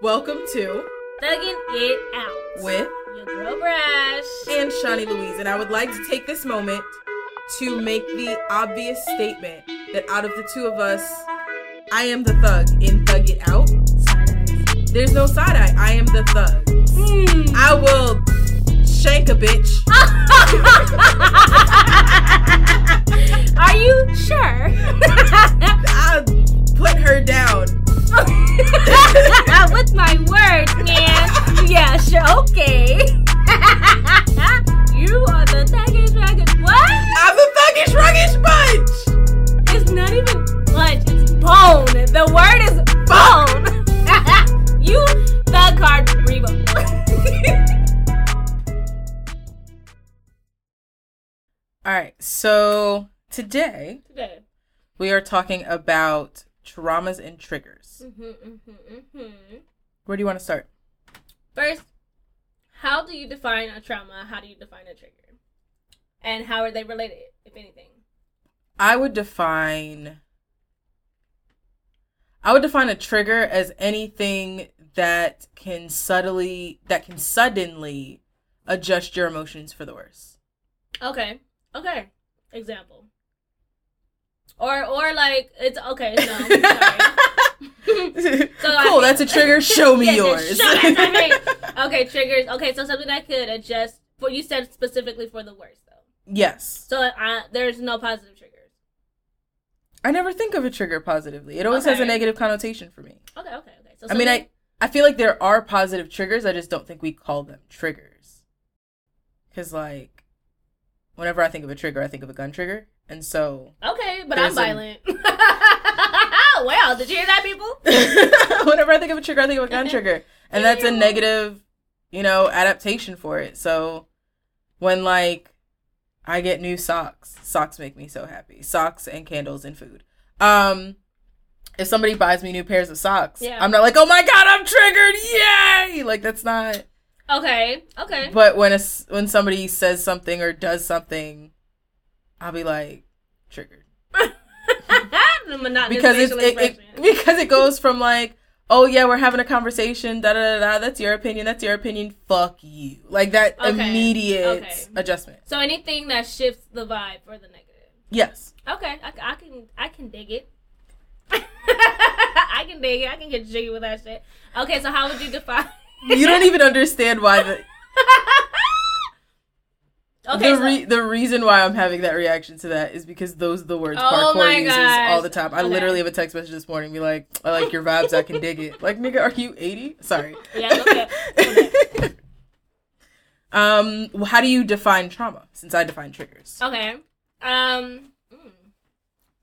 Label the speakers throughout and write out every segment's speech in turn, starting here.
Speaker 1: Welcome to
Speaker 2: Thugging It Out
Speaker 1: with
Speaker 2: your girl Brash.
Speaker 1: and Shawnee Louise, and I would like to take this moment to make the obvious statement that out of the two of us, I am the thug in Thug It Out. There's no side eye. I am the thug.
Speaker 2: eyes.
Speaker 1: I will shank a bitch.
Speaker 2: Are you sure?
Speaker 1: I'll put her down.
Speaker 2: With my words, man. Yeah, sure. Okay. you are the thuggish dragon. What?
Speaker 1: I'm the thuggish ruggish bunch.
Speaker 2: It's not even punch. It's bone. The word is bone. you thug card Rebo.
Speaker 1: All right, so today
Speaker 2: Today.
Speaker 1: we are talking about traumas and triggers.
Speaker 2: Mm-hmm, mm-hmm, mm-hmm.
Speaker 1: Where do you want to start?
Speaker 2: First, how do you define a trauma? How do you define a trigger? And how are they related, if anything?
Speaker 1: I would define I would define a trigger as anything that can subtly that can suddenly adjust your emotions for the worse.
Speaker 2: Okay. Okay. Example. Or or like it's okay, no. sorry. So I-
Speaker 1: cool, that's a trigger. Show me
Speaker 2: yes,
Speaker 1: yours.
Speaker 2: show- that's not me. okay, triggers. Okay, so something I could adjust for you said specifically for the worst though.
Speaker 1: yes.
Speaker 2: So uh, there's no positive triggers.
Speaker 1: I never think of a trigger positively. It always has a negative connotation for me.
Speaker 2: Okay, okay, okay. So
Speaker 1: I mean, I I feel like there are positive triggers. I just don't think we call them triggers. Cuz like whenever I think of a trigger, I think of a gun trigger. And so
Speaker 2: Okay, but
Speaker 1: There's
Speaker 2: I'm
Speaker 1: a-
Speaker 2: violent. well, did you hear that, people?
Speaker 1: whenever I think of a trigger, I think of a gun trigger. And that's a negative, you know, adaptation for it. So when like I get new socks, socks make me so happy. Socks and candles and food. Um if somebody buys me new pairs of socks,
Speaker 2: Yeah.
Speaker 1: I'm not like, "Oh my god, I'm triggered. Yay!" Like that's not
Speaker 2: Okay, okay.
Speaker 1: But when a, when somebody says something or does something, I'll be like triggered.
Speaker 2: The monotonous
Speaker 1: because
Speaker 2: facial
Speaker 1: it, it, because it goes from like oh yeah we're having a conversation da da da da that's your opinion that's your opinion fuck you like that
Speaker 2: Okay,
Speaker 1: immediate
Speaker 2: okay.
Speaker 1: adjustment
Speaker 2: So anything that shifts the vibe for the negative.
Speaker 1: yes
Speaker 2: Okay, I, I can I can dig it. I can dig it. I can get jiggy with that shit. Okay, so how would you define?
Speaker 1: you don't even understand why the
Speaker 2: okay,
Speaker 1: the,
Speaker 2: so,
Speaker 1: re- the reason why I'm having that reaction to that is because those are the words
Speaker 2: Oh
Speaker 1: parkour uses
Speaker 2: gosh.
Speaker 1: all the time. I
Speaker 2: Okay.
Speaker 1: literally have a text message this morning be like, I like your vibes, I can dig it. Like nigga, are you 80? Sorry.
Speaker 2: yeah, okay. okay.
Speaker 1: um, how do you define trauma? Since I define triggers.
Speaker 2: Okay. Um. mm,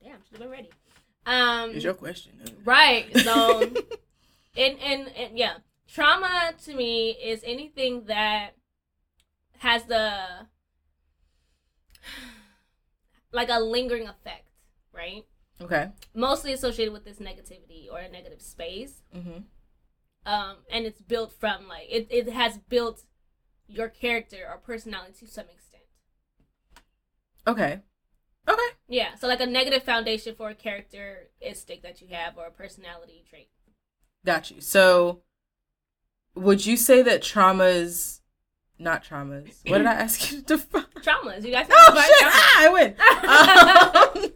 Speaker 2: damn, should have been ready. Um.
Speaker 1: Is your question?
Speaker 2: Right. So, and, and and yeah, trauma to me is anything that has the like a lingering effect, right?
Speaker 1: Okay.
Speaker 2: Mostly associated with this negativity or a negative space.
Speaker 1: Mm-hmm.
Speaker 2: Um, and it's built from like it, it has built your character or personality to some extent.
Speaker 1: Okay. Okay.
Speaker 2: Yeah, so like a negative foundation for a characteristic that you have or a personality trait.
Speaker 1: Got you. So, would you say that traumas, not traumas? What did I ask you to define?
Speaker 2: Traumas, you guys.
Speaker 1: Oh shit! Ah, I win. Um,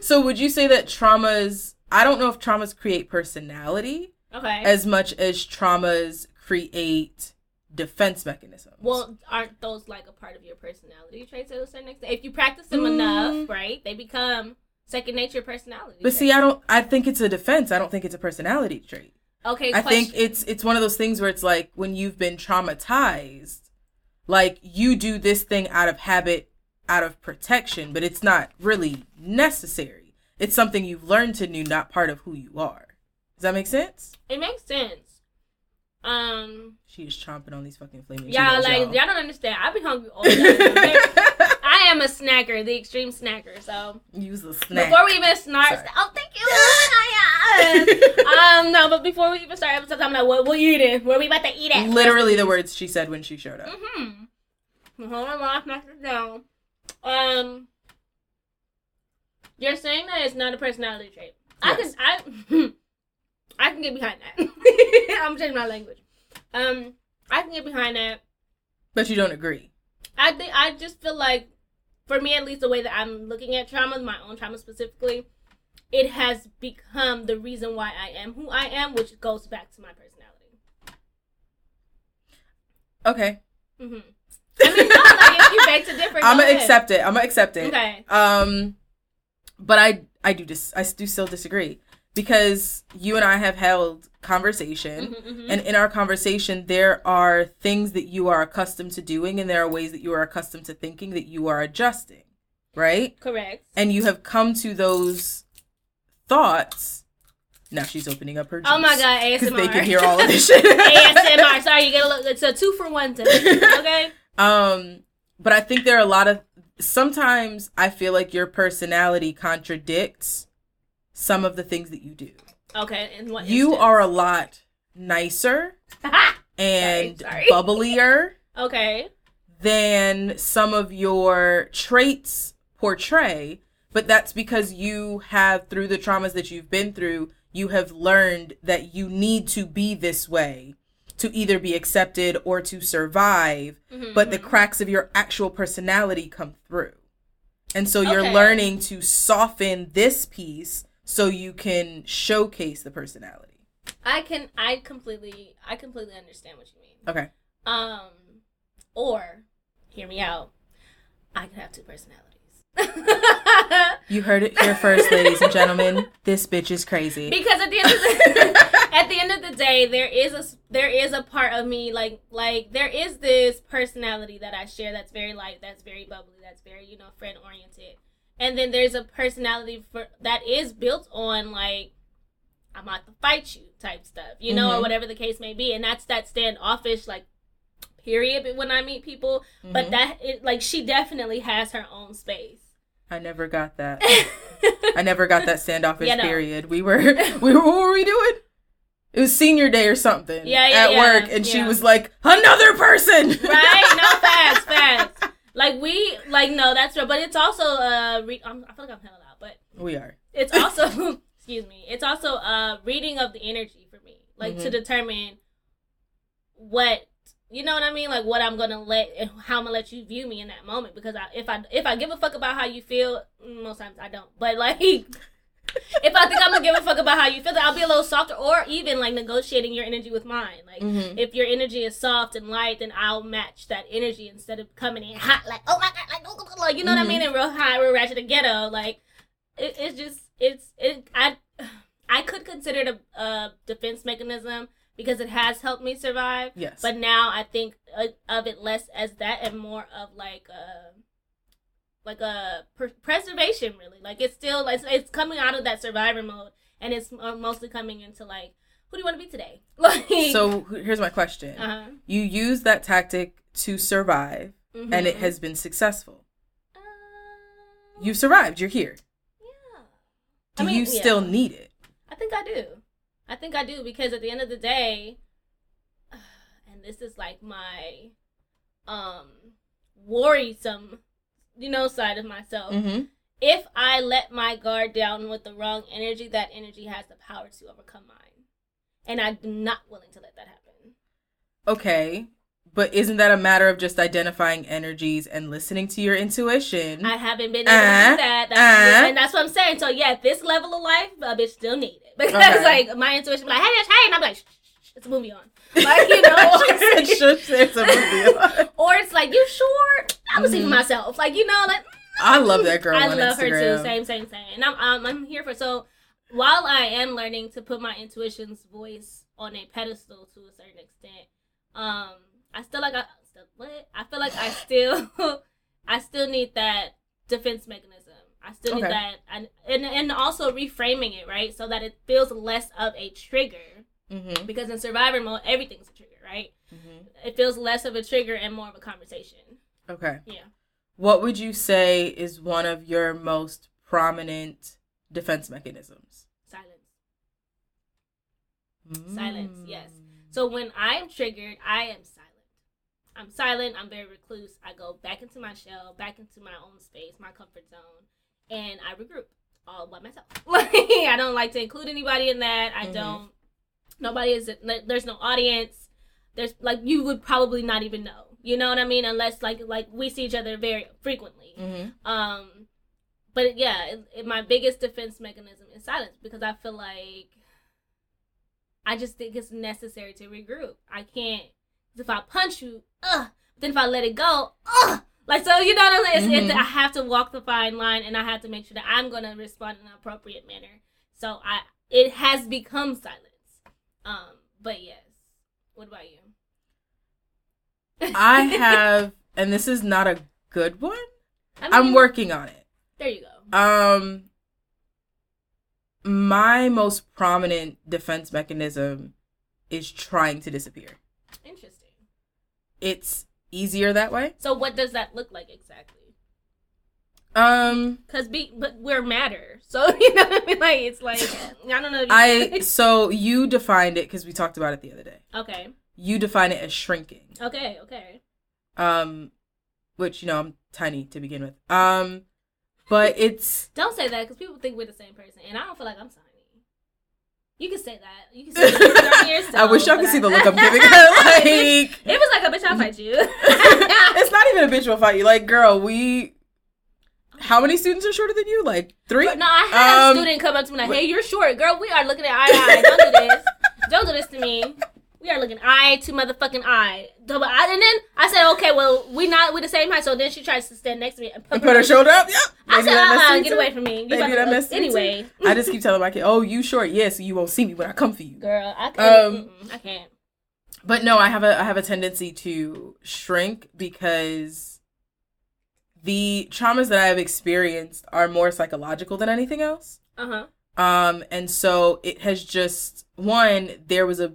Speaker 1: so, would you say that traumas? I don't know if traumas create personality
Speaker 2: Okay.
Speaker 1: as much as traumas create defense mechanisms.
Speaker 2: well, aren't those like a part of your personality traits to a certain extent? If you practice them
Speaker 1: Mm.
Speaker 2: enough, right, they become second nature personality.
Speaker 1: but see, I don't. I think it's a defense. I don't think it's a personality trait.
Speaker 2: okay,
Speaker 1: I
Speaker 2: question.
Speaker 1: think it's it's one of those things where it's like when you've been traumatized, like you do this thing out of habit, out of protection, but it's not really necessary. It's something you've learned to do, not part of who you are. Does that make sense?
Speaker 2: it makes sense. Um,
Speaker 1: She is chomping on these fucking flaming.
Speaker 2: yeah,
Speaker 1: Cheetos,
Speaker 2: like
Speaker 1: y'all.
Speaker 2: y'all don't understand. I be hungry all day. I am a snacker, the extreme snacker. So
Speaker 1: Use the snack.
Speaker 2: before we even start,
Speaker 1: Sorry.
Speaker 2: oh thank you. um, no, but before we even start episode, I'm like, what we eating? Where we about to eat at?
Speaker 1: Literally the words she said when she showed up.
Speaker 2: Mm-hmm. Hold on, while I knock it down. Um, you're saying that it's not a personality trait.
Speaker 1: Yes.
Speaker 2: I can I I can get behind that. I'm changing my language. Um, I can get behind that.
Speaker 1: But you don't agree.
Speaker 2: I think I just feel like, for me at least, the way that I'm looking at trauma, my own trauma specifically, it has become the reason why I am who I am, which goes back to my personality.
Speaker 1: Okay.
Speaker 2: Mm-hmm. I mean, no, like if you beg to differ,
Speaker 1: I'm gonna
Speaker 2: ahead.
Speaker 1: accept it. I'm gonna accept it.
Speaker 2: Okay.
Speaker 1: Um, but I I do dis I do still disagree because you and I have held conversation,
Speaker 2: Mhm, mhm.
Speaker 1: and in our conversation there are things that you are accustomed to doing, and there are ways that you are accustomed to thinking that you are adjusting, right?
Speaker 2: Correct.
Speaker 1: And you have come to those thoughts. Now she's opening up her. Juice
Speaker 2: Oh my god, ASMR.
Speaker 1: They can hear all of this shit.
Speaker 2: ASMR. Sorry, you get a look. It's a two for one today. Okay.
Speaker 1: Um, but I think there are a lot of sometimes I feel like your personality contradicts some of the things that you do.
Speaker 2: Okay. And what?
Speaker 1: You
Speaker 2: instance?
Speaker 1: are a lot nicer and
Speaker 2: Sorry, sorry.
Speaker 1: bubblier
Speaker 2: okay.
Speaker 1: than some of your traits portray, but that's because you have through the traumas that you've been through, you have learned that you need to be this way to either be accepted or to survive
Speaker 2: Mhm,
Speaker 1: but the cracks of your actual personality come through. And so you're
Speaker 2: Okay.
Speaker 1: learning to soften this piece so you can showcase the personality.
Speaker 2: I can. I completely. I completely understand what you mean.
Speaker 1: Okay.
Speaker 2: Um, or hear me out. I could have two personalities.
Speaker 1: You heard it here first, ladies and gentlemen. This bitch is crazy.
Speaker 2: because at the end of the at the end of the day there is a there is a part of me like like there is this personality that I share that's very light that's very bubbly that's very you know friend oriented and then there's a personality for that is built on like I'm out to fight you type stuff you know or
Speaker 1: Mhm.
Speaker 2: whatever the case may be and that's that standoffish like period when I meet people but
Speaker 1: Mhm.
Speaker 2: that it, like she definitely has her own space
Speaker 1: I never got that. I never got that standoffish
Speaker 2: You know.
Speaker 1: period. We were we were what were we doing? It was senior day or something
Speaker 2: Yeah, yeah,
Speaker 1: at
Speaker 2: yeah,
Speaker 1: work and she was like, "Another person."
Speaker 2: right? No facts, facts. Like we, like no, that's real. But it's also uh, re- I feel like I'm hella loud, but
Speaker 1: We are.
Speaker 2: it's also, excuse me, it's also a reading of the energy for me, like to
Speaker 1: Mhm.
Speaker 2: determine what you know what I mean, like what I'm gonna let, how I'm gonna let you view me in that moment. Because I, if I, if I give a fuck about how you feel, mm, most times I don't. But like. if I think I'm gonna give a fuck about how you feel, I'll be a little softer, or even like negotiating your energy with mine. Like,
Speaker 1: Mhm.
Speaker 2: if your energy is soft and light, then I'll match that energy instead of coming in hot, like oh my god, like, oh, oh, oh, like you know what I mean, and real high, real ratchet and ghetto. Like it, it's just it's it. I I could consider it a, a defense mechanism because it has helped me survive.
Speaker 1: Yes.
Speaker 2: But now I think uh, of it less as that and more of like a like a per- preservation, really. Like it's still it's, it's coming out of that survivor mode, and it's uh, mostly coming into like who do you want to be today? Like
Speaker 1: so here's my question.
Speaker 2: uh-huh.
Speaker 1: You use that tactic to survive and it has been successful.
Speaker 2: Uh,
Speaker 1: You've survived. You're here.
Speaker 2: yeah.
Speaker 1: Do
Speaker 2: I mean,
Speaker 1: you
Speaker 2: yeah.
Speaker 1: still need it?
Speaker 2: I think I do. I think I do because at the end of the day, and this is like my um worrisome, you know, side of myself.
Speaker 1: Mm-hmm.
Speaker 2: If I let my guard down with the wrong energy, that energy has the power to overcome mine, and I'm not willing to let that happen.
Speaker 1: Okay. But isn't that a matter of just identifying energies and listening to your intuition?
Speaker 2: I haven't been able to
Speaker 1: Uh,
Speaker 2: do that, that's,
Speaker 1: uh.
Speaker 2: and that's what I'm saying. So yeah, this level of life, a bitch still need it because
Speaker 1: Okay.
Speaker 2: like my intuition, like hey, hey, and I'm like, shh, shh, shh, it's a movie on, like you know.
Speaker 1: Shush, it's a movie.
Speaker 2: Or it's like, you sure? I was see
Speaker 1: Mhm.
Speaker 2: myself. Like, you know, like
Speaker 1: I love that girl
Speaker 2: I love her
Speaker 1: Instagram.
Speaker 2: too. Same, same, same. And I'm um, I'm here for so while I am learning to put my intuition's voice on a pedestal to a certain extent, um, I still like I still what? I feel like I still I still need that defense mechanism. I still need
Speaker 1: Okay.
Speaker 2: that and, and and also reframing it, right? So that it feels less of a trigger.
Speaker 1: Mm-hmm.
Speaker 2: Because in survivor mode everything's a trigger, right?
Speaker 1: Mm-hmm.
Speaker 2: It feels less of a trigger and more of a conversation.
Speaker 1: Okay.
Speaker 2: Yeah.
Speaker 1: What would you say is one of your most prominent defense mechanisms?
Speaker 2: Silence. Silence, yes. So when I'm triggered, I am silent. I'm silent. I'm very recluse. I go back into my shell, back into my own space, my comfort zone, and I regroup all by myself. Like I don't like to include anybody in that. I
Speaker 1: Mhm.
Speaker 2: don't Nobody is. There's no audience. There's like you would probably not even know. You know what I mean? Unless like like we see each other very frequently.
Speaker 1: Mm-hmm.
Speaker 2: Um, but yeah, it, it, my biggest defense mechanism is silence because I feel like I just think it's necessary to regroup. I can't if I punch you, ugh. Then if I let it go, ugh. Like so, you know what I'm saying? It's, mm-hmm. it's, I have to walk the fine line, and I have to make sure that I'm gonna respond in an appropriate manner. So I, it has become silence. Um, but yes. What about you?
Speaker 1: I have, and this is not a good one. I am working on it.
Speaker 2: There you
Speaker 1: go. Um, my most prominent defense mechanism is trying to disappear.
Speaker 2: Interesting.
Speaker 1: It's easier that way.
Speaker 2: So, what does that look like exactly?
Speaker 1: Um,
Speaker 2: cause be but we're matter, so you know what I mean. Like it's like I don't know.
Speaker 1: I so you defined it because we talked about it the other day.
Speaker 2: Okay.
Speaker 1: You define it as shrinking.
Speaker 2: Okay. Okay.
Speaker 1: Um, which you know I'm tiny to begin with. Um, but it's
Speaker 2: don't say that because people think we're the same person, and I don't feel like I'm tiny. You can say that. You can say that
Speaker 1: I wish y'all could see the look I'm giving her. Like it
Speaker 2: was like a bitch, I'll fight you.
Speaker 1: it's not even a bitch will fight you. Like, girl, we how many students are shorter than you? Like three?
Speaker 2: But no, I had um, a student come up to me like, "Hey, you're short, girl. We are looking at eye to eye. Don't do this. Don't do this to me. We are looking eye to motherfucking eye." And then I said, "Okay, well, we not we the same height." So then she tries to stand next to me and
Speaker 1: put, put her shoulder up. Yep.
Speaker 2: I said, uh-uh, "Get away from me." You do that mess anyway.
Speaker 1: I just keep telling my kid, "Oh, you short? Yes, yeah, so you won't see me when I come for you."
Speaker 2: Girl, I can't. Um, I can't.
Speaker 1: But no, I have a I have a tendency to shrink because the traumas that I've experienced are more psychological than anything else.
Speaker 2: Uh
Speaker 1: huh. Um, and so it has just one. There was a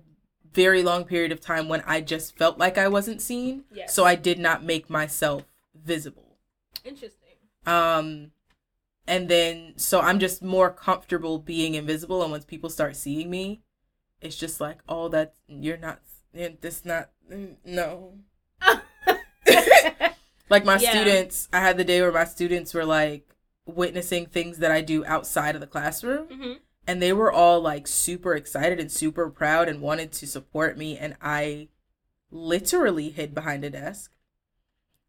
Speaker 1: very long period of time when I just felt like I wasn't seen. Yes. So I did not make myself visible.
Speaker 2: Interesting.
Speaker 1: Um, and then so I'm just more comfortable being invisible, and once people start seeing me, it's just like, oh, that you're not. This not no. Like my yeah. students, I had the day where my students were like witnessing things that I do outside of the classroom. Mm-hmm. And they were all like super excited and super proud and wanted to support me. And I literally hid behind a desk.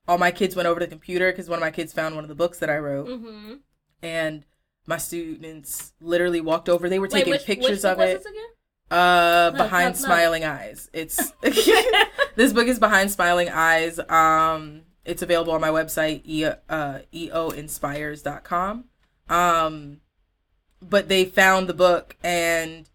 Speaker 1: All my kids went over to the computer because one of my kids found one of the books that I wrote. Mm-hmm. And my students literally walked over. They were Wait, taking which, pictures which of it. Uh, behind smiling eyes. It's this book is behind smiling eyes. Um, it's available on my website, e- uh, eoinspires.com. Um, but they found the book and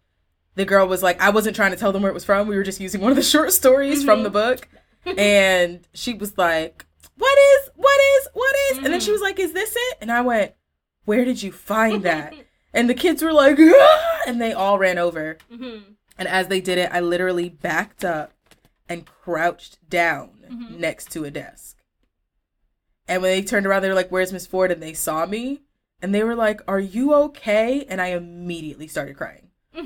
Speaker 1: the girl was like, I wasn't trying to tell them where it was from. We were just using one of the short stories mm-hmm. from the book. and she was like, What is, what is, what is? Mm-hmm. And then she mm-hmm. was like, Is this it? And I went, Where did you find that? and the kids were like, ah! and they all ran over. Mm-hmm. And as they did it, I literally backed up and crouched down mm-hmm. next to a desk. And when they turned around, they were like, Where's Miss Ford? And they saw me and they were like, Are you okay? And I immediately started crying.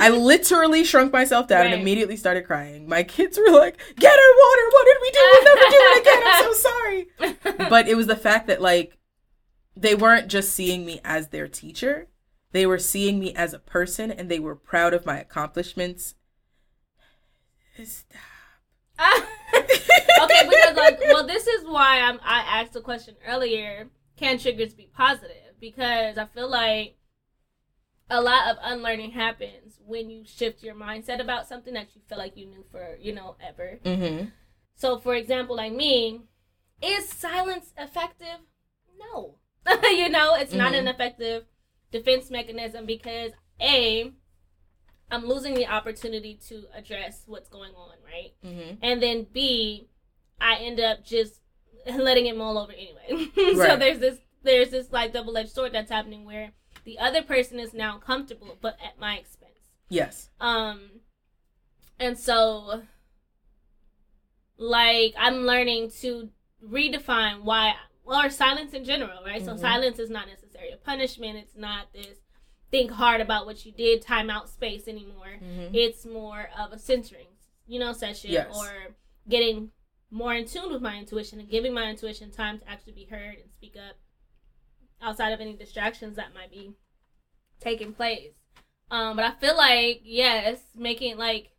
Speaker 1: I literally shrunk myself down right. and immediately started crying. My kids were like, Get her water. What did we do? We'll never do it again. I'm so sorry. but it was the fact that, like, they weren't just seeing me as their teacher, they were seeing me as a person and they were proud of my accomplishments. Stop.
Speaker 2: Okay, because like, well, this is why I'm, I asked the question earlier. Can triggers be positive? Because I feel like a lot of unlearning happens when you shift your mindset about something that you feel like you knew for you know ever. Mm-hmm. So, for example, like me, is silence effective? No, you know, it's mm-hmm. not an mm-hmm. effective defense mechanism because a I'm losing the opportunity to address what's going on, right? Mm-hmm. And then B, I end up just letting it mull over anyway. right. so there's this there's this like double edged sword that's happening where the other person is now comfortable, but at my expense.
Speaker 1: Yes.
Speaker 2: Um, and so like I'm learning to redefine why or silence in general, right? Mm-hmm. So silence is not necessarily a punishment. It's not this think hard about what you did, time out space anymore. Mm-hmm. It's more of a centering, you know, session yes. or getting more in tune with my intuition and giving my intuition time to actually be heard and speak up outside of any distractions that might be taking place. Um, but I feel like yes, making like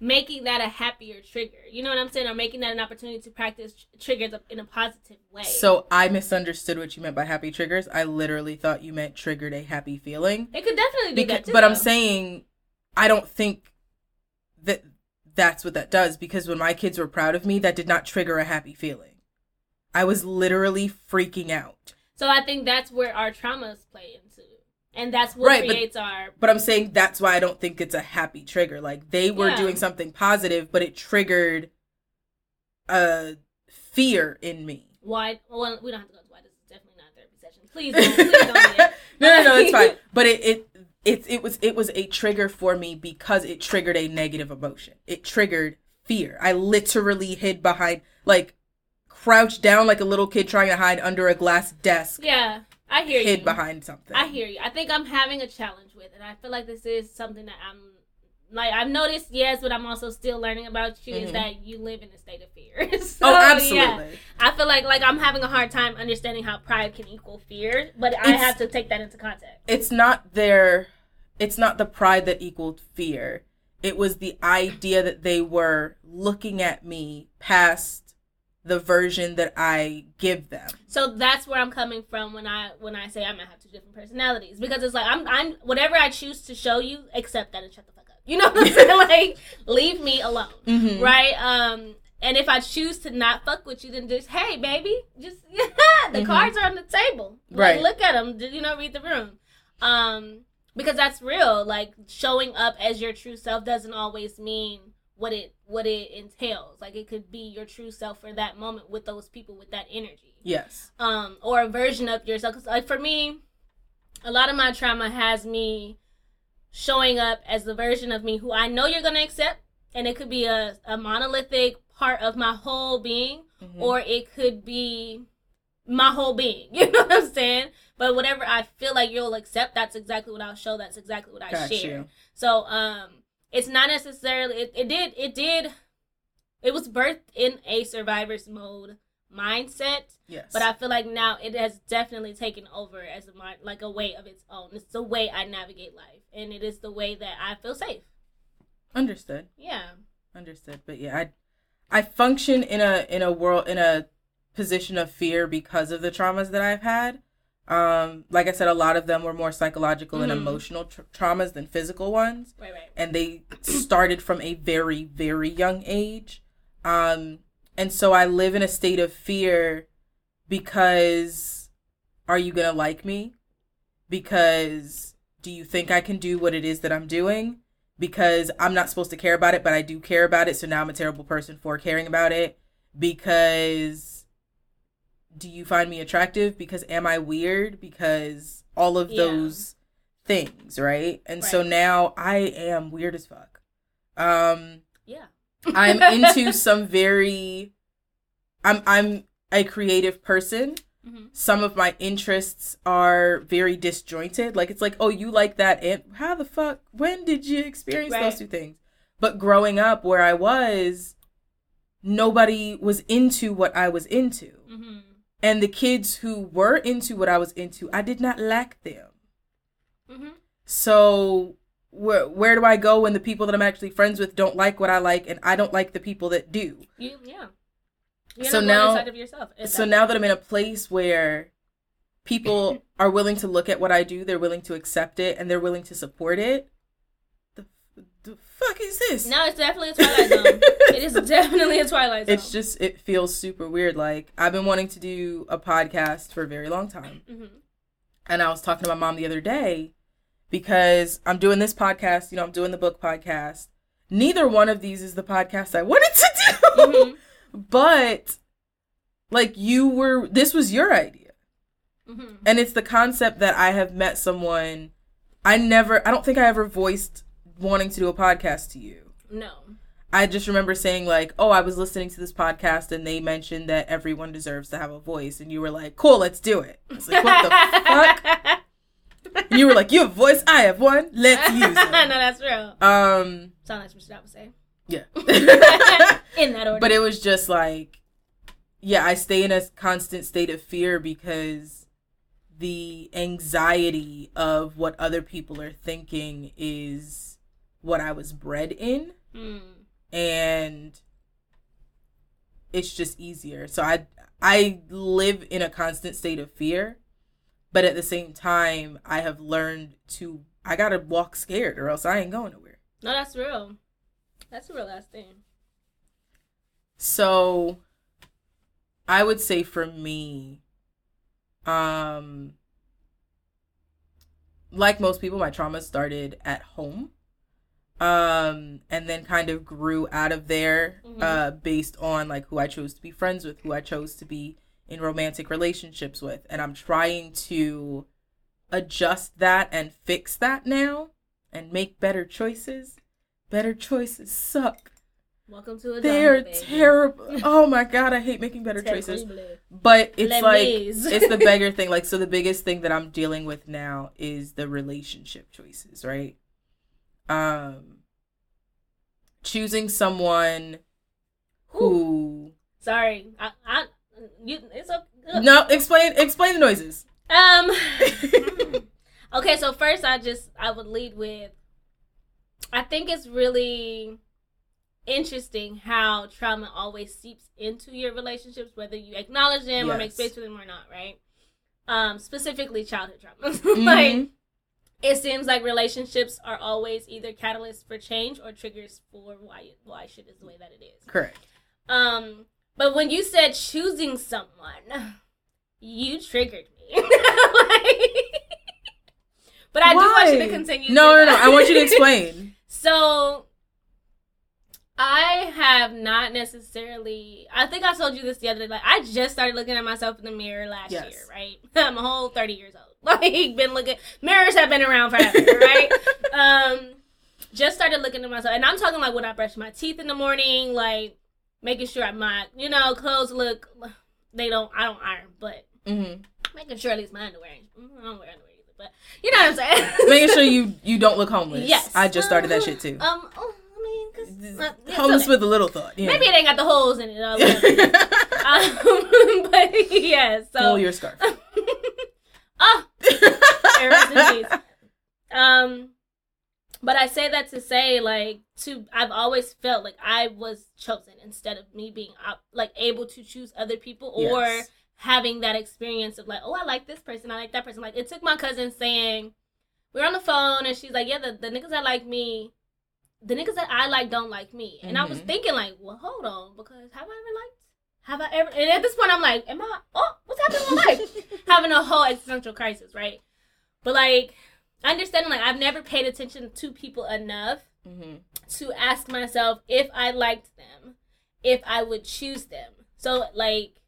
Speaker 2: making that a happier trigger. You know what I'm saying? Or making that an opportunity to practice tr- triggers in a positive way.
Speaker 1: So I misunderstood what you meant by happy triggers. I literally thought you meant triggered a happy feeling.
Speaker 2: it could definitely
Speaker 1: be
Speaker 2: that too.
Speaker 1: but I'm saying I don't think that that's what that does because when my kids were proud of me, that did not trigger a happy feeling. I was literally freaking out.
Speaker 2: So I think that's where our traumas play into, and that's what
Speaker 1: Right, but-
Speaker 2: creates our.
Speaker 1: But I'm saying that's why I don't think it's a happy trigger. Like they were
Speaker 2: Yeah.
Speaker 1: doing something positive, but it triggered a fear in me.
Speaker 2: Why? Well, we don't have to go into why. This is definitely not a therapy session. Please don't. Please don't.
Speaker 1: No, no, no, it's fine. But it, it it it was it was a trigger for me because it triggered a negative emotion. It triggered fear. I literally hid behind like crouched down like a little kid trying to hide under a glass desk,
Speaker 2: Yeah, I hear
Speaker 1: hid
Speaker 2: you.
Speaker 1: behind something.
Speaker 2: I hear you. I think I'm having a challenge with, and I feel like this is something that I'm like I've noticed. Yes, but I'm also still learning about you.
Speaker 1: Mhm.
Speaker 2: Is that you live in a state of fear? So,
Speaker 1: oh,
Speaker 2: yeah.
Speaker 1: absolutely.
Speaker 2: I feel like like I'm having a hard time understanding how pride can equal fear, but I have to take that into context.
Speaker 1: It's not their it's not the pride that equaled fear. It was the idea that they were looking at me past the version that I give them.
Speaker 2: So that's where I'm coming from when I when I say I might have two different personalities because it's like I'm I'm whatever I choose to show you, accept that and shut the fuck up. You know what I'm saying? like leave me alone,
Speaker 1: Mhm.
Speaker 2: right? Um, and if I choose to not fuck with you, then just hey baby, just yeah, the
Speaker 1: Mhm.
Speaker 2: cards are on the table. Like,
Speaker 1: Right.
Speaker 2: look at them. Did You know, read the room. Um, because that's real. Like showing up as your true self doesn't always mean what it what it entails. Like it could be your true self for that moment with those people with that energy
Speaker 1: Yes.
Speaker 2: um, or a version of yourself. 'Cause, like for me, a lot of my trauma has me showing up as the version of me who I know you're gonna accept, and it could be a, a monolithic part of my whole being,
Speaker 1: Mhm.
Speaker 2: or it could be my whole being. You know what I'm saying? But whatever I feel like you'll accept, that's exactly what I'll show. That's exactly what I
Speaker 1: Got
Speaker 2: share.
Speaker 1: you.
Speaker 2: So um, it's not necessarily. It, it did. It did. It was birthed in a survivor's mode mindset.
Speaker 1: Yes.
Speaker 2: But I feel like now it has definitely taken over as a like a way of its own. It's the way I navigate life, and it is the way that I feel safe.
Speaker 1: understood.
Speaker 2: Yeah.
Speaker 1: Understood. But yeah, I I function in a in a world in a position of fear because of the traumas that I've had. Um, like I said, a lot of them were more psychological and
Speaker 2: Mhm.
Speaker 1: emotional tra- traumas than physical ones,
Speaker 2: Right. Right.
Speaker 1: and they started from a very very young age. Um, and so I live in a state of fear because are you gonna like me? Because do you think I can do what it is that I'm doing? Because I'm not supposed to care about it, but I do care about it, so now I'm a terrible person for caring about it. Because do you find me attractive? Because am I weird? Because all of
Speaker 2: Yeah.
Speaker 1: those things, right? And so now I am weird as fuck. Um
Speaker 2: Yeah.
Speaker 1: I'm into some very I'm I'm a creative person.
Speaker 2: Mhm.
Speaker 1: Some of my interests are very disjointed. Like it's like, "Oh, you like that and how the fuck when did you experience
Speaker 2: Right.
Speaker 1: those two things?" But growing up where I was, nobody was into what I was into.
Speaker 2: Mhm.
Speaker 1: And the kids who were into what I was into, I did not lack them.
Speaker 2: Mhm.
Speaker 1: So where where do I go when the people that I'm actually friends with don't like what I like and I don't like the people that do?
Speaker 2: You. Yeah. You're
Speaker 1: So now-
Speaker 2: going of yourself.
Speaker 1: So now that I'm in a place where people are willing to look at what I do, they're willing to accept it, and they're willing to support it. The, the fuck is this?
Speaker 2: No, it's definitely a twilight zone. it is definitely a twilight zone.
Speaker 1: It's just it feels super weird. Like I've been wanting to do a podcast for a very long time,
Speaker 2: Mhm.
Speaker 1: and I was talking to my mom the other day because I'm doing this podcast. You know, I'm doing the book podcast. Neither one of these is the podcast I wanted to do.
Speaker 2: Mhm.
Speaker 1: but like you were this was your idea
Speaker 2: Mhm.
Speaker 1: and it's the concept that i have met someone i never i don't think i ever voiced wanting to do a podcast to you
Speaker 2: No.
Speaker 1: i just remember saying like oh i was listening to this podcast and they mentioned that everyone deserves to have a voice and you were like cool let's do it I was like what the fuck and you were like you have a voice i have one let's use it."
Speaker 2: no, that's real.
Speaker 1: um
Speaker 2: Sound like some shit I would say.
Speaker 1: yeah
Speaker 2: In that order.
Speaker 1: but it was just like yeah i stay in a constant state of fear because the anxiety of what other people are thinking is what I was bred in.
Speaker 2: Mm.
Speaker 1: And it's just easier. So I I live in a constant state of fear, but at the same time I have learned to I got to walk scared or else I ain't going nowhere.
Speaker 2: No, that's real. That's a real last thing.
Speaker 1: So I would say for me um like most people my trauma started at home um and then kind of grew out of there
Speaker 2: Mhm.
Speaker 1: uh based on like who I chose to be friends with who I chose to be in romantic relationships with. And I'm trying to adjust that and fix that now and make better choices. Better choices suck.
Speaker 2: Welcome to a
Speaker 1: they're
Speaker 2: baby.
Speaker 1: terrible oh my god I hate making better choices. But it's
Speaker 2: Les
Speaker 1: like it's the bigger thing. Like so the biggest thing that i'm dealing with now is the relationship choices right um choosing someone who
Speaker 2: Sorry, I, I, you, it's a.
Speaker 1: no explain explain the noises
Speaker 2: Um. okay, so first, I just I would lead with. I think it's really interesting how trauma always seeps into your relationships, whether you acknowledge them or make space for them or not, right? Um, specifically childhood traumas.
Speaker 1: Mhm.
Speaker 2: like it seems like relationships are always either catalysts for change or triggers for why why shit is the way that it is.
Speaker 1: correct
Speaker 2: Um, but when you said choosing someone, you triggered me. Like- but I do want you to continue.
Speaker 1: no no no i want you to explain
Speaker 2: So, I have not necessarily. I think I told you this the other day. Like, I just started looking at myself in the mirror last
Speaker 1: Yes.
Speaker 2: year, right? I'm a whole 30 years old. Like, been looking. Mirrors have been around forever, right? um, just started looking at myself, and I'm talking like when I brush my teeth in the morning, like making sure my, you know, clothes look. They don't. I don't iron, but
Speaker 1: mm-hmm.
Speaker 2: making sure at least my underwear. ain't- mm, I don't wear underwear either, but you know what I'm saying.
Speaker 1: making sure you you don't look homeless
Speaker 2: Yes.
Speaker 1: i just started that shit too
Speaker 2: Um. Oh, It's
Speaker 1: homeless
Speaker 2: okay.
Speaker 1: with a little thought yeah
Speaker 2: Maybe it ain't got the holes in it. Um, but yeah, so
Speaker 1: pull your scarf
Speaker 2: oh. Um, but I say that to say, like, to I've always felt like I was chosen instead of me being like able to choose other people or
Speaker 1: Yes.
Speaker 2: having that experience of like, oh, I like this person, I like that person. Like, it took my cousin saying we were on the phone and she's like, yeah, the, the niggas that like me, the niggas that I like don't like me. And I was
Speaker 1: Mhm.
Speaker 2: thinking like, well, hold on, because have I ever liked? Have I ever? And at this point, I'm like, am I? Oh, what's happening in my life? Having a whole existential crisis, right? But like, understanding like I've never paid attention to people enough
Speaker 1: hmm
Speaker 2: to ask myself if I liked them, if I would choose them. So like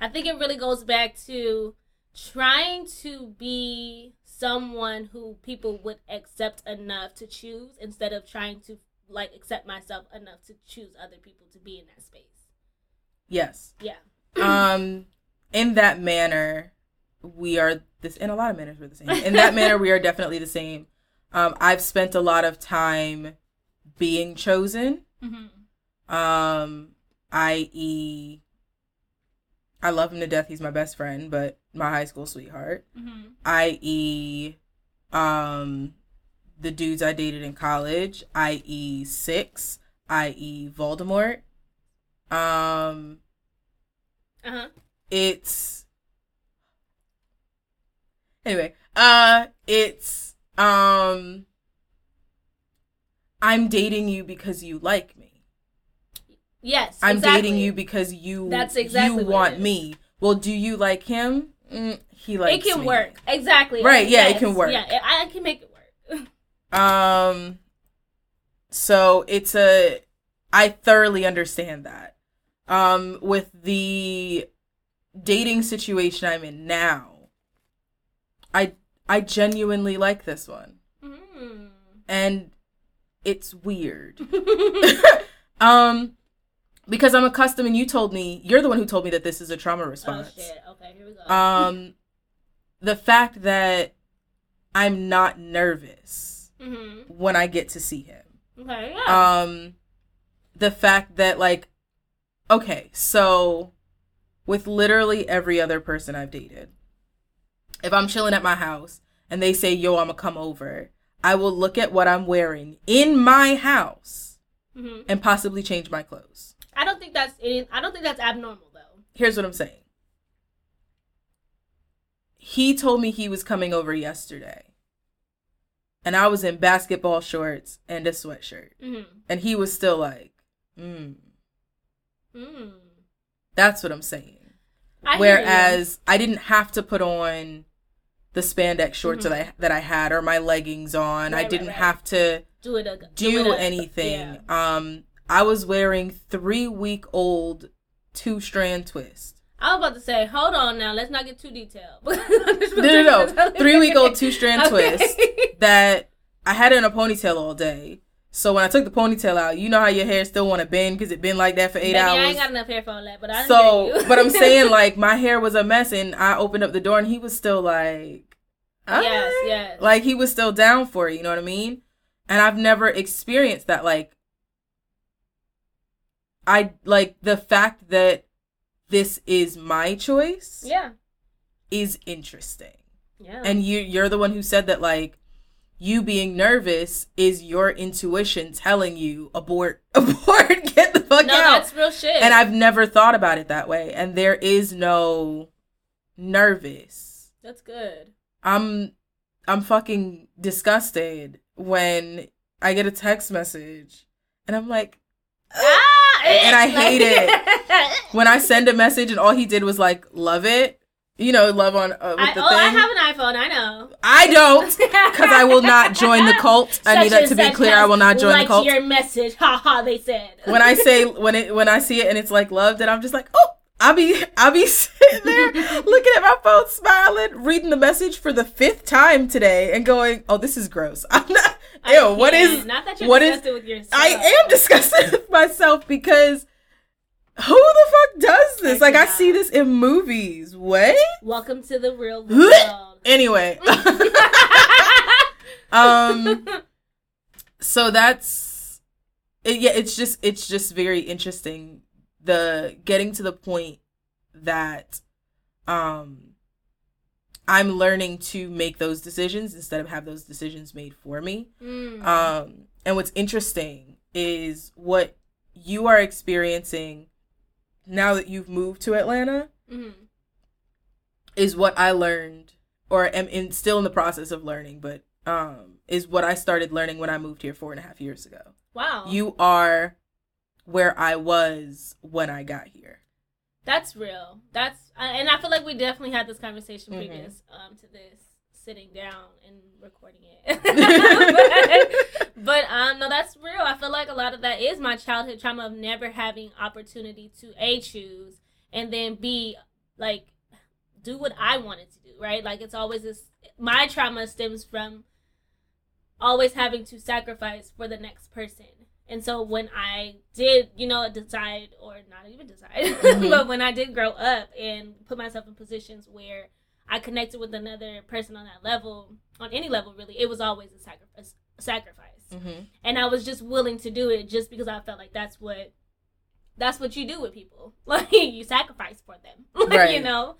Speaker 2: I think it really goes back to trying to be someone who people would accept enough to choose instead of trying to like accept myself enough to choose other people to be in that space.
Speaker 1: yes
Speaker 2: Yeah.
Speaker 1: um in that manner we are this in a lot of manners we're the same in that manner we are definitely the same um i've spent a lot of time being chosen
Speaker 2: Mm-hmm.
Speaker 1: um i.e i love him to death he's my best friend but my high school sweetheart
Speaker 2: Mm-hmm.
Speaker 1: i.e um the dudes i dated in college i.e six i.e voldemort um
Speaker 2: Uh huh.
Speaker 1: it's anyway uh it's um i'm dating you because you like me
Speaker 2: Yes.
Speaker 1: i'm
Speaker 2: exactly.
Speaker 1: dating you because you
Speaker 2: That's exactly
Speaker 1: you want me well do you like him mm, he likes
Speaker 2: it can
Speaker 1: me.
Speaker 2: work. Exactly.
Speaker 1: Right, yeah, it can work.
Speaker 2: Yeah, I can make it work.
Speaker 1: Um so it's a I thoroughly understand that. Um with the dating situation I'm in now, I I genuinely like this one.
Speaker 2: Mm.
Speaker 1: And it's weird. um because I'm accustomed and you told me you're the one who told me that this is a trauma
Speaker 2: oh
Speaker 1: response.
Speaker 2: shit. Okay, here we go.
Speaker 1: Um the fact that I'm not nervous
Speaker 2: mm-hmm.
Speaker 1: when I get to see him.
Speaker 2: Okay. Yeah.
Speaker 1: um the fact that like okay so with literally every other person i've dated if I'm chilling at my house and they say, "Yo, I'm gonna come over," I will look at what I'm wearing in my house
Speaker 2: hmm
Speaker 1: and possibly change my clothes.
Speaker 2: I don't think that's any, I don't think that's abnormal though.
Speaker 1: Here's what I'm saying. He told me he was coming over yesterday. And I was in basketball shorts and a sweatshirt.
Speaker 2: hmm
Speaker 1: And he was still like, mm.
Speaker 2: Mm.
Speaker 1: That's what I'm saying.
Speaker 2: I.
Speaker 1: Whereas I didn't have to put on the spandex shorts
Speaker 2: Mhm.
Speaker 1: that I that I had or my leggings on. I
Speaker 2: Right, right,
Speaker 1: didn't
Speaker 2: right.
Speaker 1: have to
Speaker 2: do it ag-
Speaker 1: do
Speaker 2: it
Speaker 1: anything.
Speaker 2: yeah.
Speaker 1: Um I was wearing 3 week old two strand twist.
Speaker 2: I was about to say, hold on now, let's not get too detailed. no,
Speaker 1: no, no. Three-week-old two-strand twist.
Speaker 2: twist.
Speaker 1: that I had in a ponytail all day. So when I took the ponytail out, you know how your hair still want to bend because it been like that for eight
Speaker 2: Baby, I
Speaker 1: hours.
Speaker 2: ain't got enough hair for all that, but I.
Speaker 1: So, but I'm saying like my hair was a mess, and I opened up the door, and he was still like,
Speaker 2: yes, yes.
Speaker 1: like he was still down for it. You know what I mean? And I've never experienced that. Like, I like the fact that this is my choice
Speaker 2: yeah,
Speaker 1: is interesting.
Speaker 2: yeah.
Speaker 1: and you you're the one who said that like you being nervous is your intuition telling you abort abort get the fuck
Speaker 2: no,
Speaker 1: out
Speaker 2: that's real shit.
Speaker 1: and i've never thought about it that way and there is no nervous
Speaker 2: that's good.
Speaker 1: i'm i'm fucking disgusted when i get a text message and i'm like
Speaker 2: Ah,
Speaker 1: And I hate it. when i send a message and all he did was like love it you know love on uh, with
Speaker 2: I,
Speaker 1: the
Speaker 2: oh,
Speaker 1: thing
Speaker 2: I have an iPhone. I know.
Speaker 1: I don't because I will not join the cult. I need
Speaker 2: Such
Speaker 1: that to be clear. I will not join the cult.
Speaker 2: Your message, ha ha. They said
Speaker 1: When I say when it when I see it and it's like loved, and I'm just like, oh, I'll be I'll be sitting there looking at my phone, smiling, reading the message for the fifth time today, and going, oh, this is gross. I'm not.
Speaker 2: I
Speaker 1: Ew, what is?
Speaker 2: not that you're
Speaker 1: what is-
Speaker 2: disgusted with yourself?
Speaker 1: I am disgusted with myself because who the fuck does this?
Speaker 2: I
Speaker 1: like I see this in movies. What?
Speaker 2: Welcome to the real world.
Speaker 1: Anyway. um so that's it, yeah it's just it's just very interesting the getting to the point that um i'm learning to make those decisions instead of have those decisions made for me
Speaker 2: Mm.
Speaker 1: um and what's interesting is what you are experiencing now that you've moved to atlanta
Speaker 2: Mhm.
Speaker 1: is what I learned or am in still in the process of learning, but um is what I started learning when I moved here four and a half years ago.
Speaker 2: Wow.
Speaker 1: You are where I was when I got here.
Speaker 2: That's real. That's and I feel like we definitely had this conversation
Speaker 1: Mhm.
Speaker 2: previous um, to this, sitting down and recording it. but, but um, no, that's real. I feel like a lot of that is my childhood trauma of never having opportunity to a choose and then b like do what I wanted to do. Right? Like it's always this. My trauma stems from always having to sacrifice for the next person. And so when I did, you know, decide or not even decide,
Speaker 1: Mhm.
Speaker 2: but when I did grow up and put myself in positions where I connected with another person on that level, on any level really, it was always a sacrifice. Sacrifice.
Speaker 1: Mm-hmm.
Speaker 2: And I was just willing to do it just because I felt like that's what that's what you do with people. Like you sacrifice for them. Like,
Speaker 1: Right.
Speaker 2: You know?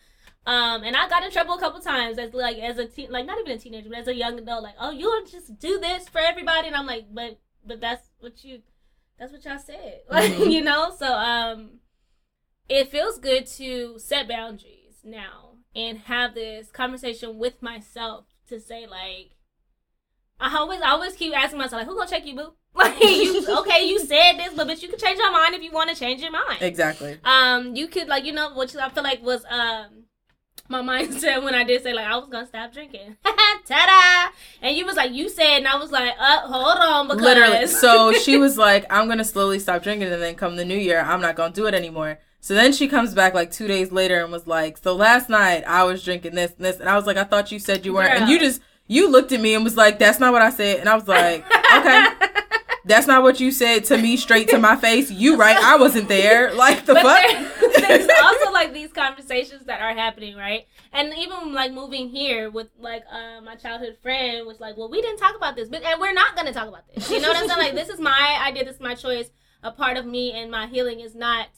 Speaker 2: Um, and I got in trouble a couple times as like as a teen, like not even a teenager, but as a young adult. Like, oh, you'll just do this for everybody, and I'm like, but but that's what you, that's what y'all said, like
Speaker 1: Mhm.
Speaker 2: you know. So um, it feels good to set boundaries now and have this conversation with myself to say like, I always I always keep asking myself like, who gonna check you, boo? Like you okay? You said this, but but you can change your mind if you want to change your mind
Speaker 1: Exactly.
Speaker 2: um you could like you know what I feel like was um my mindset when I did say like I was gonna stop drinking. Ta-da! And you was like you said, and I was like, uh, hold on, because
Speaker 1: Literally. So she was like, I'm gonna slowly stop drinking and then come the new year, I'm not gonna do it anymore. So then she comes back like two days later and was like, So last night I was drinking this and this and I was like, I thought you said you weren't and you just you looked at me and was like, That's not what I said and I was like, Okay. That's not what you said to me straight to my face. You right, I wasn't there. Like the
Speaker 2: but
Speaker 1: fuck?
Speaker 2: there- there's also like these conversations that are happening, right? And even like moving here with like uh, my childhood friend was like, "Well, we didn't talk about this, but and we're not gonna talk about this." You know what I'm saying? Like, this is my idea, this is my choice. A part of me and my healing is not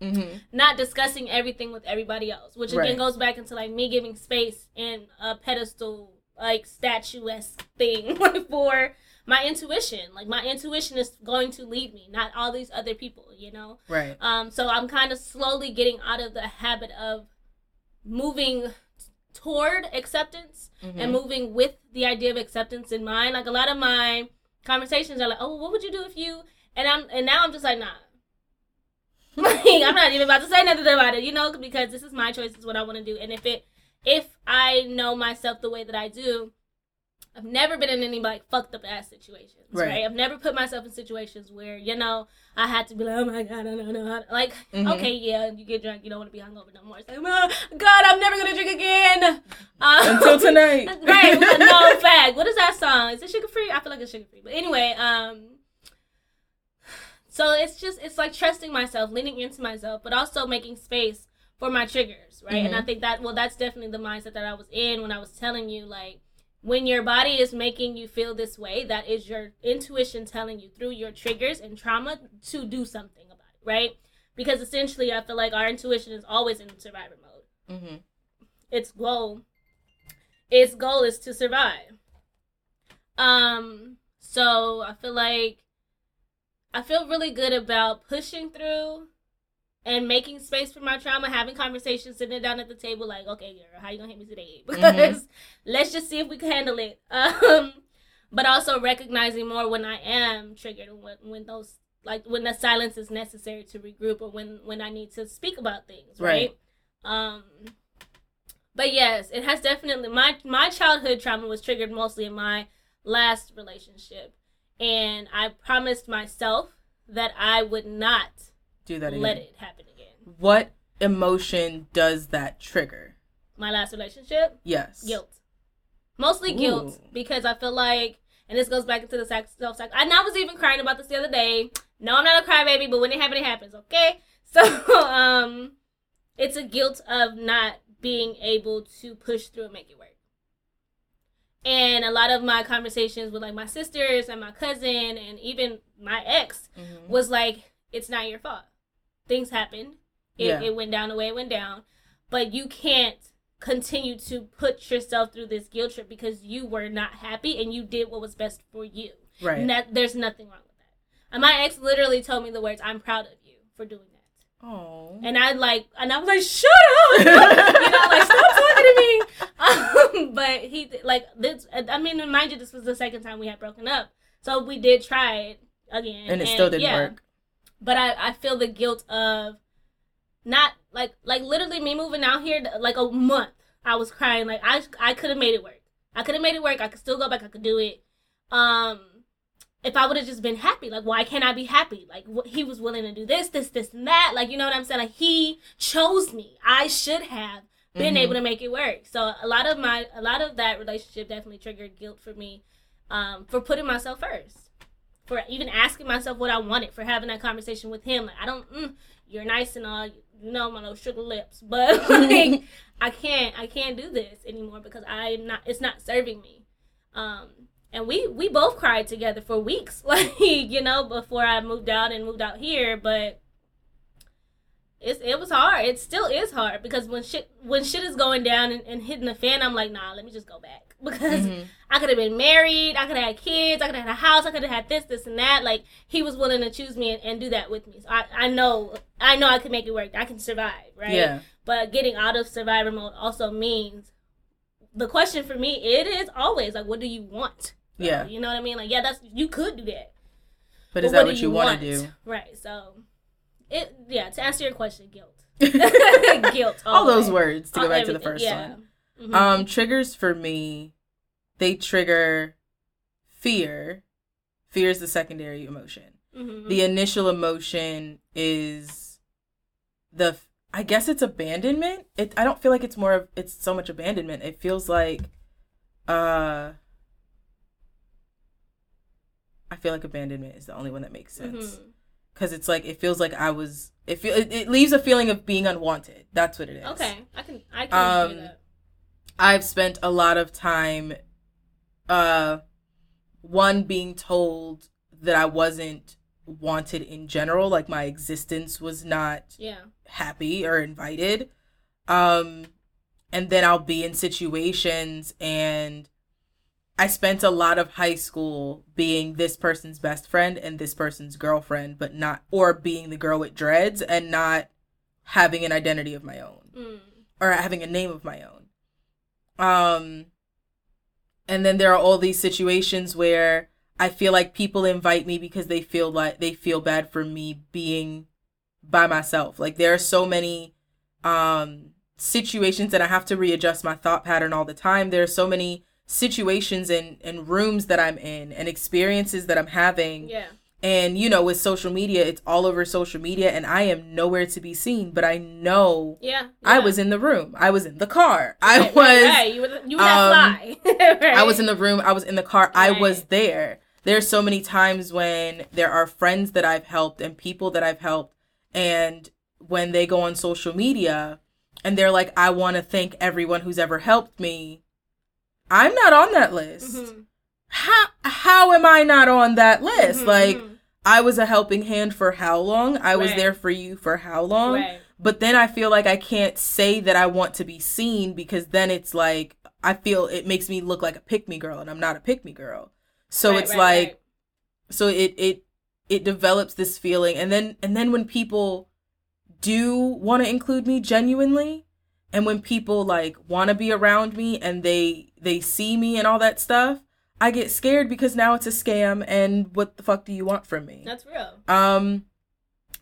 Speaker 1: Mm-hmm.
Speaker 2: not discussing everything with everybody else, which again
Speaker 1: Right.
Speaker 2: goes back into like me giving space and a pedestal like statuesque thing for my intuition. Like my intuition is going to lead me, not all these other people, you know.
Speaker 1: Right.
Speaker 2: Um, so I'm kind of slowly getting out of the habit of moving toward acceptance
Speaker 1: Mm-hmm.
Speaker 2: and moving with the idea of acceptance in mind. Like a lot of my conversations are like, "Oh, what would you do if you?" And I'm and now I'm just like, "Nah." like I'm not even about to say nothing about it, you know, because this is my choice. This is what I want to do. And if it, if I know myself the way that I do, I've never been in any like fucked up ass situations, right.
Speaker 1: Right.
Speaker 2: I've never put myself in situations where you know I had to be like, oh my god, I don't know how. To, like,
Speaker 1: Mhm.
Speaker 2: okay, yeah, you get drunk, you don't want to be hungover no more. It's like, oh, God, I'm never gonna drink again um,
Speaker 1: Until tonight.
Speaker 2: right? No fact. What is that song? Is it sugar free? I feel like it's sugar free. But anyway, um, so it's just it's like trusting myself, leaning into myself, but also making space for my triggers, right? And I think that well, that's definitely the mindset that I was in when I was telling you like when your body is making you feel this way, that is your intuition telling you through your triggers and trauma to do something about it, right? Because essentially, I feel like our intuition is always in survivor mode
Speaker 1: Mm-hmm.
Speaker 2: its goal its goal is to survive um so i feel like i feel really good about pushing through and making space for my trauma having conversations sitting down at the table like okay girl how you gonna hit me today? Because let's just see if we can handle it. Um but also recognizing more when i am triggered and when, when those like when the silence is necessary to regroup or when when i need to speak about things right, um but yes it has definitely my my childhood trauma was triggered mostly in my last relationship. And i promised myself that i would not
Speaker 1: Do that again.
Speaker 2: let it happen again
Speaker 1: What emotion does that trigger?
Speaker 2: my last relationship
Speaker 1: Yes.
Speaker 2: guilt mostly guilt
Speaker 1: Ooh. because
Speaker 2: because i feel like and this goes back into the self sac and i was even crying about this the other day no i'm not a crybaby but when it happens it happens okay so um it's a guilt of not being able to push through and make it work and a lot of my conversations with like my sisters and my cousin and even my ex
Speaker 1: Mhm.
Speaker 2: was like, it's not your fault. Things happened. It,
Speaker 1: Yeah.
Speaker 2: it went down the way it went down. But you can't continue to put yourself through this guilt trip because you were not happy and you did what was best for you.
Speaker 1: Right.
Speaker 2: And that, there's nothing wrong with that. And my ex literally told me the words, I'm proud of you for doing that.
Speaker 1: Oh.
Speaker 2: And I like, and I was like, shut up, you know, like stop talking to me. Um, but he like this. I mean, mind you, this was the second time we had broken up, so we did try it again,
Speaker 1: and it still didn't
Speaker 2: yeah.
Speaker 1: work.
Speaker 2: But I, I feel the guilt of not like like literally me moving out here like a month. I was crying like I I could have made it work. I could have made it work. I could still go back. I could do it. Um, if I would have just been happy, like why can't I be happy? Like wh- he was willing to do this, this, this, and that. Like you know what I'm saying? Like he chose me. I should have been
Speaker 1: Mhm.
Speaker 2: able to make it work. So a lot of my a lot of that relationship definitely triggered guilt for me, um, for putting myself first, for even asking myself what I wanted, for having that conversation with him. Like I don't, mm, you're nice and all, you know my little sugar lips, but like I can't I can't do this anymore because I'm not it's not serving me. Um and we we both cried together for weeks like you know before I moved out and moved out here but it's it was hard. It still is hard because when shit when shit is going down and, and hitting the fan, I'm like, nah, let me just go back because
Speaker 1: Mhm.
Speaker 2: I could have been married, I could have had kids, I could have had a house, I could have had this, this, and that. Like he was willing to choose me and, and do that with me. So I, I know I know I can make it work. I can survive, right?
Speaker 1: Yeah.
Speaker 2: But getting out of survivor mode also means the question for me it is always like, what do you want?
Speaker 1: Yeah.
Speaker 2: You know what I mean? Like, yeah, that's you could do that.
Speaker 1: But is
Speaker 2: But
Speaker 1: that
Speaker 2: do
Speaker 1: what you want to do?
Speaker 2: Right. So, it yeah. To answer your question, guilt. guilt.
Speaker 1: All those
Speaker 2: way.
Speaker 1: words to go
Speaker 2: All-
Speaker 1: back to the first
Speaker 2: yeah.
Speaker 1: one.
Speaker 2: Mhm.
Speaker 1: Um, triggers for me, they trigger fear. Fear is the secondary emotion.
Speaker 2: Mhm.
Speaker 1: The initial emotion is the I guess it's abandonment. It I don't feel like it's more of it's so much abandonment. It feels like uh I feel like abandonment is the only one that makes sense
Speaker 2: Mhm.
Speaker 1: because it's like it feels like I was it feel it, it leaves a feeling of being unwanted. That's what it is.
Speaker 2: Okay, I can I can
Speaker 1: Um,
Speaker 2: that.
Speaker 1: I've spent a lot of time uh one being told that I wasn't wanted in general. Like my existence was not
Speaker 2: Yeah.
Speaker 1: happy or invited. Um and then I'll be in situations and I spent a lot of high school being this person's best friend and this person's girlfriend, but not or being the girl with dreads and not having an identity of my own
Speaker 2: Mm.
Speaker 1: or having a name of my own. Um and then there are all these situations where I feel like people invite me because they feel like they feel bad for me being by myself. Like there are so many um situations that I have to readjust my thought pattern all the time. There are so many situations and and rooms that I'm in and experiences that I'm having
Speaker 2: Yeah.
Speaker 1: And you know, with social media, it's all over social media, and I am nowhere to be seen. But I know
Speaker 2: Yeah.
Speaker 1: I was in the room. I was in the car. I
Speaker 2: Right,
Speaker 1: was.
Speaker 2: right, right. You were, you were
Speaker 1: um? I was in the room. I was in the car. I was there. There's so many times when there are friends that I've helped and people that I've helped, and when they go on social media and they're like, "I want to thank everyone who's ever helped me." I'm not on that list.
Speaker 2: Mhm.
Speaker 1: How how am I not on that list?
Speaker 2: Mhm,
Speaker 1: Like
Speaker 2: mhm.
Speaker 1: I was a helping hand for how long? I was
Speaker 2: Right.
Speaker 1: there for you for how long?
Speaker 2: right.
Speaker 1: But then I feel like I can't say that I want to be seen because then it's like I feel it makes me look like a pick me girl and I'm not a pick me girl. So
Speaker 2: Right,
Speaker 1: it's like so it it it develops this feeling and then and then when people do want to include me genuinely and when people like want to be around me and they they see me and all that stuff, I get scared because now it's a scam and what the fuck do you want from me?
Speaker 2: That's real.
Speaker 1: Um,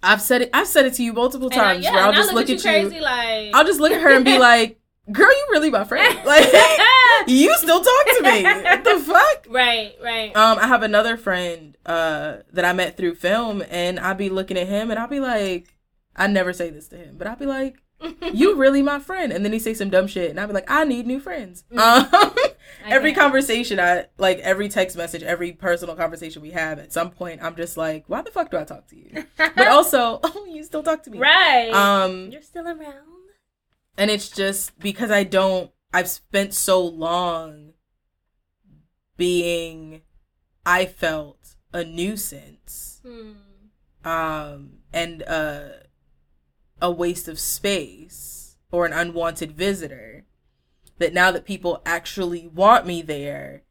Speaker 1: I've said it. I've said it to you multiple
Speaker 2: And I-
Speaker 1: times.
Speaker 2: yeah,
Speaker 1: where I'll just look,
Speaker 2: you
Speaker 1: at you.
Speaker 2: crazy like.
Speaker 1: I'll just look at her and be like, "Girl, you really my friend? Like, you still talk to me? What the fuck?"
Speaker 2: right, right.
Speaker 1: Um, I have another friend uh that I met through film, and I'll be looking at him, and I'll be like, I never say this to him, but I'll be like, "You really my friend?" And then he say some dumb shit, and I'll be like, "I need new friends." Um,
Speaker 2: I
Speaker 1: every conversation I like every text message, every personal conversation we have, at some point I'm just like, why the fuck do I talk to you? But also, oh, you still talk to me.
Speaker 2: right.
Speaker 1: Um
Speaker 2: You're still around.
Speaker 1: and it's just because I don't I've spent so long being I felt a nuisance
Speaker 2: Hmm.
Speaker 1: um and uh a waste of space or an unwanted visitor that now that people actually want me there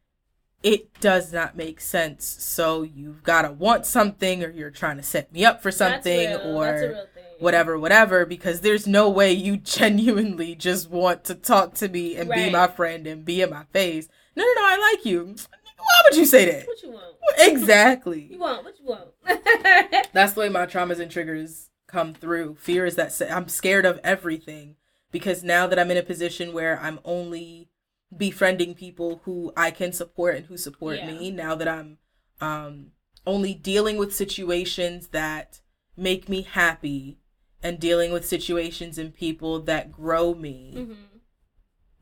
Speaker 1: it does not make sense so you've got to want something or you're trying to set me up for something or
Speaker 2: That's a real thing.
Speaker 1: whatever whatever because there's no way you genuinely just want to talk to me and be my friend and be in my face no no no i like you why would you say that
Speaker 2: What you want?
Speaker 1: exactly
Speaker 2: You want what you want?
Speaker 1: that's the way my traumas and triggers come through. Fear is that I'm scared of everything because now that I'm in a position where I'm only befriending people who I can support and who support
Speaker 2: Yeah.
Speaker 1: me, now that I'm um only dealing with situations that make me happy and dealing with situations and people that grow me,
Speaker 2: hmm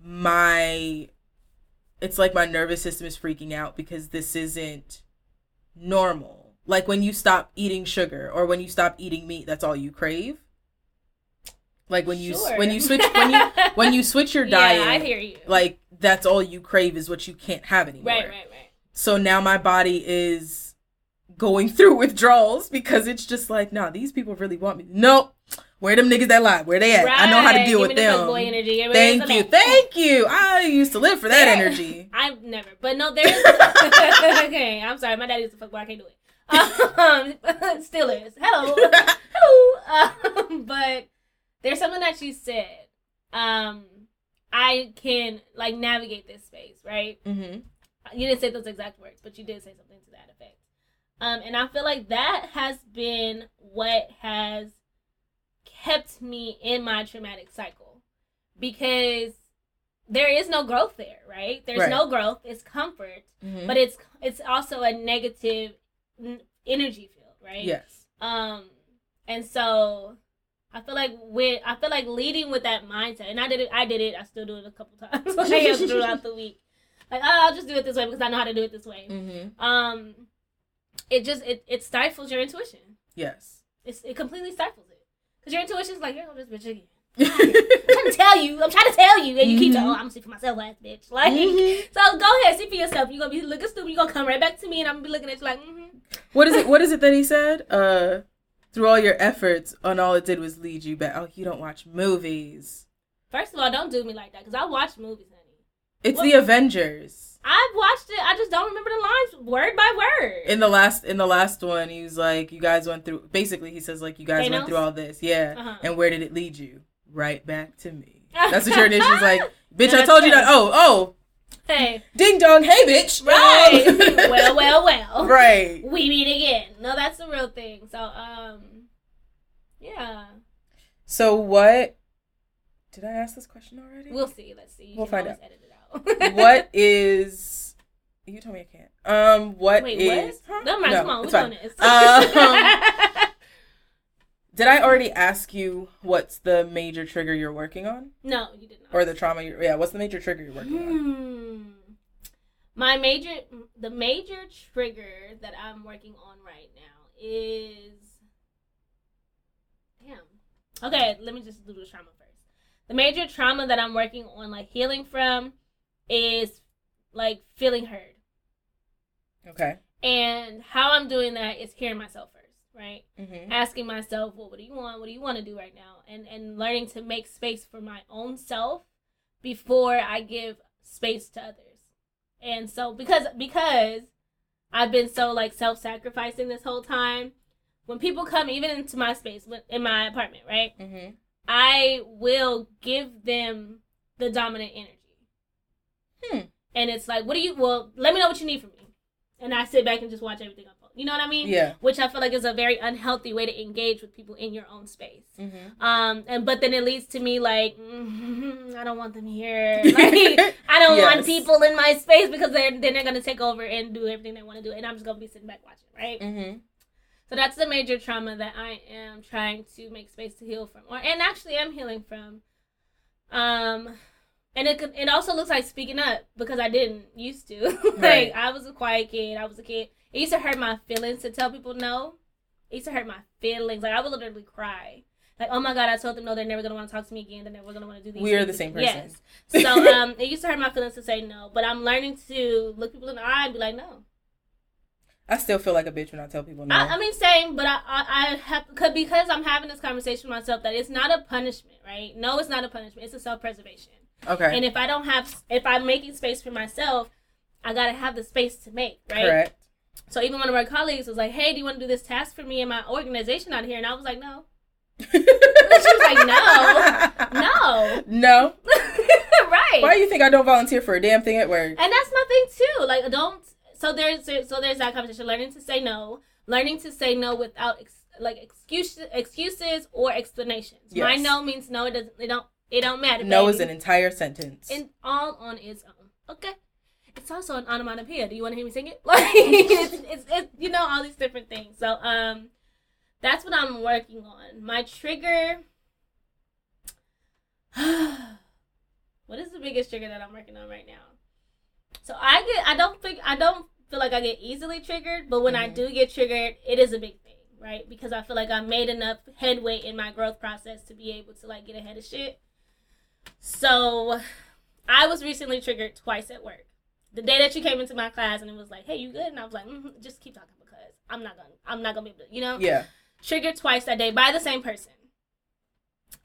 Speaker 1: my it's like my nervous system is freaking out because this isn't normal. Like when you stop eating sugar or when you stop eating meat, that's all you crave. Like when you
Speaker 2: Sure.
Speaker 1: when you switch when you when you switch your diet,
Speaker 2: Yeah, I hear you.
Speaker 1: like that's all you crave is what you can't have anymore.
Speaker 2: right, right, right.
Speaker 1: So now my body is going through withdrawals because it's just like, nah, these people really want me. Nope. Where them niggas that lie? Where they at? I know how to deal
Speaker 2: Give
Speaker 1: with them. Thank you. Thank you. I used to live for that
Speaker 2: Yeah.
Speaker 1: energy.
Speaker 2: I've never, but no, there is. okay, I'm sorry. My daddy used to fuck, but I can't do it. Um, still is. Hello, hello. Um, but there's something that you said. Um, I can like navigate this space, right?
Speaker 1: hmm
Speaker 2: You didn't say those exact words, but you did say something to that effect. Um, and I feel like that has been what has kept me in my traumatic cycle because there is no growth there, right? There's
Speaker 1: Right.
Speaker 2: no growth. It's comfort,
Speaker 1: hmm
Speaker 2: but it's it's also a negative energy field, right?
Speaker 1: Yes.
Speaker 2: Um, and so I feel like with I feel like leading with that mindset, and I did it. I did it. I still do it a couple times like, throughout the week. Like, oh, I'll just do it this way because I know how to do it this way.
Speaker 1: hmm
Speaker 2: Um, it just it, it stifles your intuition.
Speaker 1: Yes.
Speaker 2: It's, it completely stifles it because your intuition's like, here go this bitch again. I'm trying to tell you. I'm trying to tell you. And you keep
Speaker 1: Mhm.
Speaker 2: saying, oh, I'm going to see for myself, ass bitch. Like,
Speaker 1: Mhm.
Speaker 2: so go ahead, see for yourself. You're going to be looking stupid. You're going to come right back to me and I'm going to be looking at you like, mm-hmm.
Speaker 1: What is it? What is it that he said? Uh, through all your efforts, and all it did was lead you back. Oh, you don't watch movies.
Speaker 2: First of all, don't do me like that because I watch movies, honey.
Speaker 1: It's
Speaker 2: What-
Speaker 1: the Avengers.
Speaker 2: I've watched it. I just don't remember the lines word by word.
Speaker 1: In the last in the last one, he was like, "You guys went through." Basically, he says like, "You guys
Speaker 2: Thanos?
Speaker 1: went through all this, yeah."
Speaker 2: Uh-huh.
Speaker 1: And where did it lead you? Right back to me. That's what your initial's like. Bitch, I told you that. Oh, oh,
Speaker 2: hey,
Speaker 1: ding dong. Hey, bitch.
Speaker 2: right.
Speaker 1: Um,
Speaker 2: well, well, well.
Speaker 1: right.
Speaker 2: We meet again. No, that's the real thing. So, um, yeah,
Speaker 1: So what? Did I ask this question already?
Speaker 2: we'll see. Let's see. You
Speaker 1: We'll find
Speaker 2: it out.
Speaker 1: what is? You told me I can't. Um, what
Speaker 2: Wait,
Speaker 1: is-
Speaker 2: what?
Speaker 1: Huh?
Speaker 2: Never mind.
Speaker 1: No,
Speaker 2: come on, we're doing this.
Speaker 1: Um, Did I already ask you what's the major trigger you're working on,
Speaker 2: no, you did not.
Speaker 1: or the trauma? You're, yeah, what's the major trigger you're working on?
Speaker 2: Hmm. My major, the major trigger that I'm working on right now is, damn. Okay, let me just do the trauma first. The major trauma that I'm working on, like healing from, is like feeling heard.
Speaker 1: Okay.
Speaker 2: And how I'm doing that is hearing myself right?
Speaker 1: Mm-hmm.
Speaker 2: asking myself, well, what do you want? What do you want to do right now? And and learning to make space for my own self before I give space to others. And so because because I've been so like self-sacrificing this whole time, when people come even into my space in my apartment, right?
Speaker 1: Mm-hmm.
Speaker 2: I will give them the dominant energy.
Speaker 1: Hmm.
Speaker 2: And it's like, what do you well, let me know what you need from me. And I sit back and just watch everything. You know what I mean?
Speaker 1: Yeah.
Speaker 2: which I feel like is a very unhealthy way to engage with people in your own space.
Speaker 1: Mm-hmm.
Speaker 2: Um, and but then it leads to me like, mm, I don't want them here. Like, I don't
Speaker 1: Yes.
Speaker 2: want people in my space because they're then they're gonna take over and do everything they want to do, and I'm just gonna be sitting back watching, right?
Speaker 1: Mm-hmm.
Speaker 2: So that's the major trauma that I am trying to make space to heal from, or and actually I'm healing from. Um, and it could, it also looks like speaking up because I didn't used to. like
Speaker 1: Right.
Speaker 2: I was a quiet kid. I was a kid. It used to hurt my feelings to tell people no. It used to hurt my feelings. Like I would literally cry. Like oh my god, I told them no. They're never gonna want to talk to me again. They're never gonna want to do these.
Speaker 1: We are the same
Speaker 2: again.
Speaker 1: person.
Speaker 2: Yes. So um, it used to hurt my feelings to say no, but I'm learning to look people in the eye and be like no.
Speaker 1: I still feel like a bitch when I tell people no.
Speaker 2: I, I mean, same, but I, I, I have cause, because I'm having this conversation with myself that it's not a punishment, right? No, it's not a punishment. It's a self preservation.
Speaker 1: Okay.
Speaker 2: And if I don't have, if I'm making space for myself, I gotta have the space to make, right?
Speaker 1: Correct.
Speaker 2: So even one of our colleagues was like, "Hey, do you want to do this task for me in my organization out here?" And I was like, "No, she was like, "No, no,
Speaker 1: No.
Speaker 2: right."
Speaker 1: Why do you think I don't volunteer for a damn thing at work?
Speaker 2: And that's my thing too. Like, don't. So there's so there's that conversation. Learning to say no. Learning to say no without ex, like excuses, excuses or explanations. My no means no. It doesn't. It don't. It don't matter.
Speaker 1: No is an entire sentence.
Speaker 2: and all on its own. Okay. It's also an onomatopoeia. Do you want to hear me sing it? Like it's, it's, it's you know all these different things. So um, that's what I'm working on. My trigger. what is the biggest trigger that I'm working on right now? So I get. I don't think. I don't feel like I get easily triggered, but when I
Speaker 1: Mhm.
Speaker 2: do get triggered, it is a big thing, right? Because I feel like I made enough headway in my growth process to be able to like get ahead of shit. So I was recently triggered twice at work. The day that you came into my class and it was like, "Hey, you good?" and I was like, mm "Just keep talking because I'm not gonna, I'm not gonna be able to," you know.
Speaker 1: yeah.
Speaker 2: Triggered twice that day by the same person,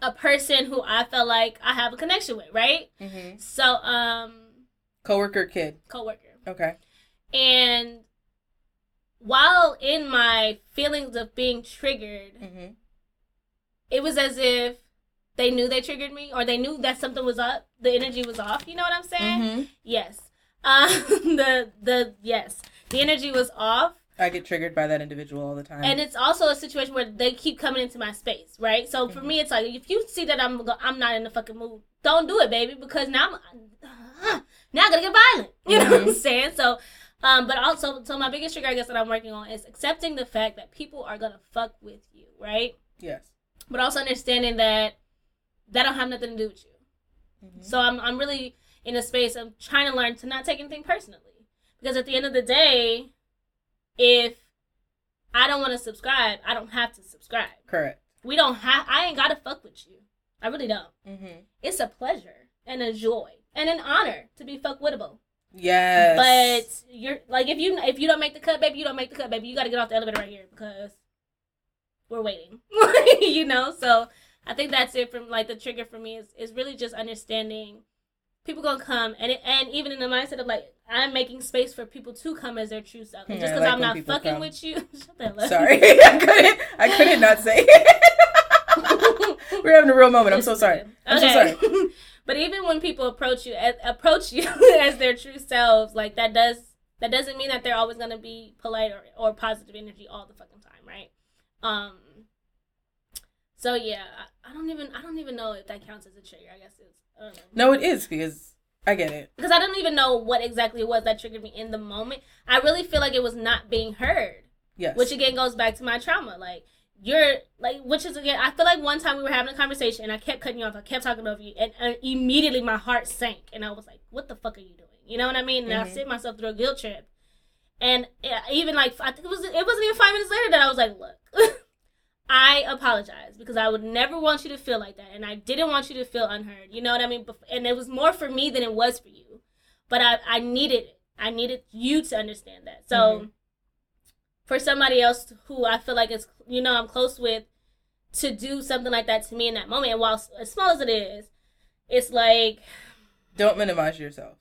Speaker 2: a person who I felt like I have a connection with, right?
Speaker 1: Mm-hmm.
Speaker 2: So, um,
Speaker 1: Coworker kid.
Speaker 2: coworker,
Speaker 1: Okay.
Speaker 2: and while in my feelings of being triggered,
Speaker 1: Mm-hmm.
Speaker 2: it was as if they knew they triggered me or they knew that something was up, the energy was off. You know what I'm saying?
Speaker 1: Mm-hmm.
Speaker 2: Yes. Um, the the yes, the energy was off,
Speaker 1: I get triggered by that individual all the time.
Speaker 2: and it's also a situation where they keep coming into my space, right? So for
Speaker 1: Mhm.
Speaker 2: me, it's like if you see that I'm I'm not in the fucking mood, don't do it, baby, because now I'm now I'm gonna get violent. You know what I'm saying? So. Um, but also, so my biggest trigger, I guess, that I'm working on is accepting the fact that people are gonna fuck with you, right?
Speaker 1: yes.
Speaker 2: But also understanding that that don't have nothing to do with you.
Speaker 1: Mhm.
Speaker 2: So I'm I'm really in a space of trying to learn to not take anything personally. Because at the end of the day, if I don't want to subscribe, I don't have to subscribe.
Speaker 1: Correct.
Speaker 2: We don't have I ain't gotta fuck with you. I really don't.
Speaker 1: Mm-hmm.
Speaker 2: It's a pleasure and a joy and an honor to be fuck wittable.
Speaker 1: Yes.
Speaker 2: But you're like if you if you don't make the cut, baby, you don't make the cut, baby. You got to get off the elevator right here because we're waiting. you know, so I think that's it from like the trigger for me is is really just understanding people gonna come and it, and even in the mindset of like I'm making space for people to come as their true self. And just because
Speaker 1: like
Speaker 2: I'm not fucking
Speaker 1: come.
Speaker 2: with you,
Speaker 1: sorry, I couldn't. I couldn't not say. We're having a real moment. I'm so sorry. I'm so sorry.
Speaker 2: but even when people approach you, as, approach you as their true selves, like that does that doesn't mean that they're always gonna be polite or, or positive energy all the fucking time, right? Um. So yeah, I, I don't even I don't even know if that counts as a trigger. I guess it's I don't know.
Speaker 1: No, it is because I get it.
Speaker 2: because I don't even know what exactly it was that triggered me in the moment. I really feel like it was not being heard.
Speaker 1: Yes.
Speaker 2: which again goes back to my trauma like you're like which is again i feel like one time we were having a conversation and i kept cutting you off i kept talking over you and, and immediately my heart sank and i was like what the fuck are you doing you know what i mean and i
Speaker 1: Mhm.
Speaker 2: sent myself through a guilt trip and even like i think it was it wasn't even five minutes later that i was like look i apologize because i would never want you to feel like that and i didn't want you to feel unheard you know what i mean and it was more for me than it was for you but i i needed it i needed you to understand that so
Speaker 1: Mhm.
Speaker 2: for somebody else who I feel like is you know I'm close with to do something like that to me in that moment. And while as small as it is, it's like
Speaker 1: Don't minimize yourself.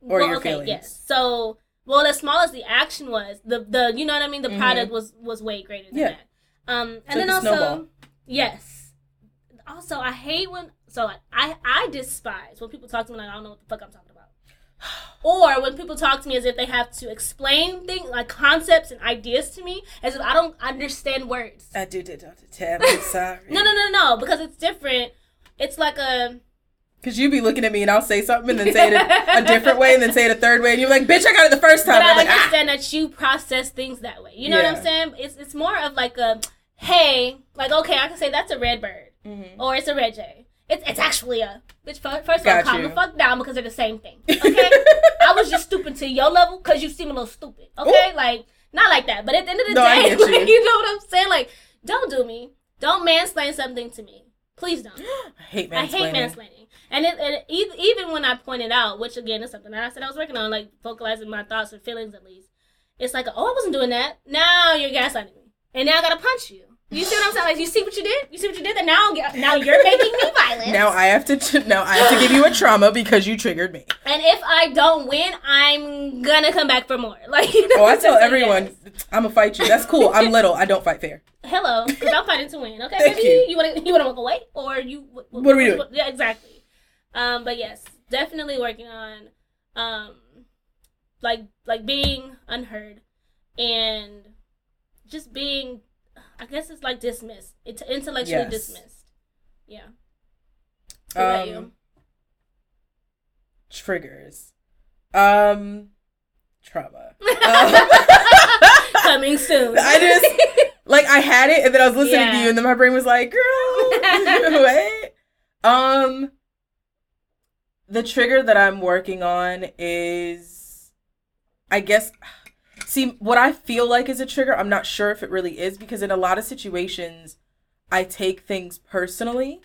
Speaker 1: Or your feelings.
Speaker 2: Yes. So well, as small as the action was, the the you know what I mean. The
Speaker 1: Mhm.
Speaker 2: product was was way greater than
Speaker 1: Yeah.
Speaker 2: that. Um, and then also
Speaker 1: snowball.
Speaker 2: yes. Also, I hate when so like I I despise when people talk to me like I don't know what the fuck I'm talking about. Or when people talk to me as if they have to explain things like concepts and ideas to me as if I don't understand words.
Speaker 1: I do did. Tam. I'm sorry.
Speaker 2: No, no, no, no, because it's different. It's like a
Speaker 1: Because you be looking at me and I'll say something and then say it a, a different way and then say it a third way and you're like, bitch, I got it the first time.
Speaker 2: but
Speaker 1: I'm
Speaker 2: I
Speaker 1: like, ah.
Speaker 2: understand that you process things that way. You know what I'm saying? It's it's more of like a hey, like okay, I can say that's a red bird
Speaker 1: Mhm.
Speaker 2: or it's a red jay. It's it's actually a bitch. First of all, calm the fuck down because they're the same thing. Okay, I was just stupid to your level because you seem a little stupid. Okay, like not like that, but at the end of the
Speaker 1: No,
Speaker 2: day,
Speaker 1: you.
Speaker 2: like, you know what I'm saying? Like, don't do me. Don't mansplain something to me. Please don't.
Speaker 1: I hate mansplaining.
Speaker 2: I hate mansplaining. And it, it, even when I pointed out, which again is something that I said I was working on, like vocalizing my thoughts or feelings at least, it's like, oh, I wasn't doing that. Now you're gaslighting me, and now I gotta punch you. You see what I'm saying? Like, you see what you did? You see what you did? And now, now you're making me violent.
Speaker 1: Now I have to now I have to give you a trauma because you triggered me.
Speaker 2: and if I don't win, I'm gonna come back for more. Like, you know,
Speaker 1: Oh, I tell everyone,
Speaker 2: yes.
Speaker 1: I'm gonna fight you. That's cool. I'm little. I don't fight fair.
Speaker 2: hello, because I'm fighting to win. Okay,
Speaker 1: Thank
Speaker 2: maybe
Speaker 1: you.
Speaker 2: you want to you want to walk away, or you what,
Speaker 1: What are we doing?
Speaker 2: yeah, exactly. Um, but yes, definitely working on, um, like like being unheard, and just being, I guess it's like dismissed. It's intellectually
Speaker 1: Yes.
Speaker 2: dismissed. Yeah. What about you?
Speaker 1: Um, triggers. Um, trauma. Um,
Speaker 2: Coming soon.
Speaker 1: I just- like I had it, and then I was listening to you, and then my brain was like, "Girl, wait." Um, the trigger that I'm working on is, I guess, see what I feel like is a trigger. I'm not sure if it really is because in a lot of situations, I take things personally.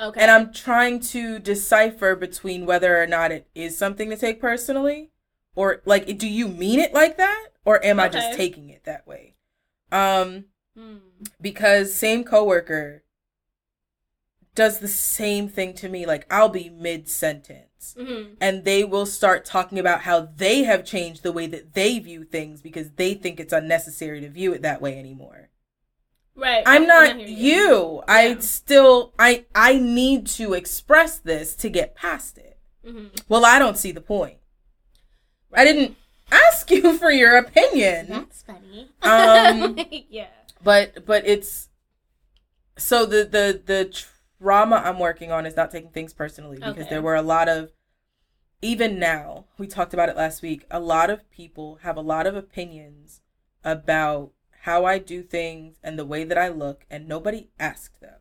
Speaker 2: okay.
Speaker 1: And I'm trying to decipher between whether or not it is something to take personally or like do you mean it like that or am I just taking it that way? Um
Speaker 2: Hmm.
Speaker 1: because same coworker does the same thing to me like I'll be mid sentence
Speaker 2: Mhm.
Speaker 1: and they will start talking about how they have changed the way that they view things because they think it's unnecessary to view it that way anymore.
Speaker 2: Right.
Speaker 1: I'm not
Speaker 2: hear
Speaker 1: you. I still I I need to express this to get past it.
Speaker 2: Mhm.
Speaker 1: Well, I don't see the point. I didn't ask you for your opinion.
Speaker 2: That's funny.
Speaker 1: Um,
Speaker 2: yeah.
Speaker 1: But but it's so the the the trauma I'm working on is not taking things personally because
Speaker 2: Okay.
Speaker 1: there were a lot of even now, we talked about it last week, a lot of people have a lot of opinions about how I do things and the way that I look and nobody asked them.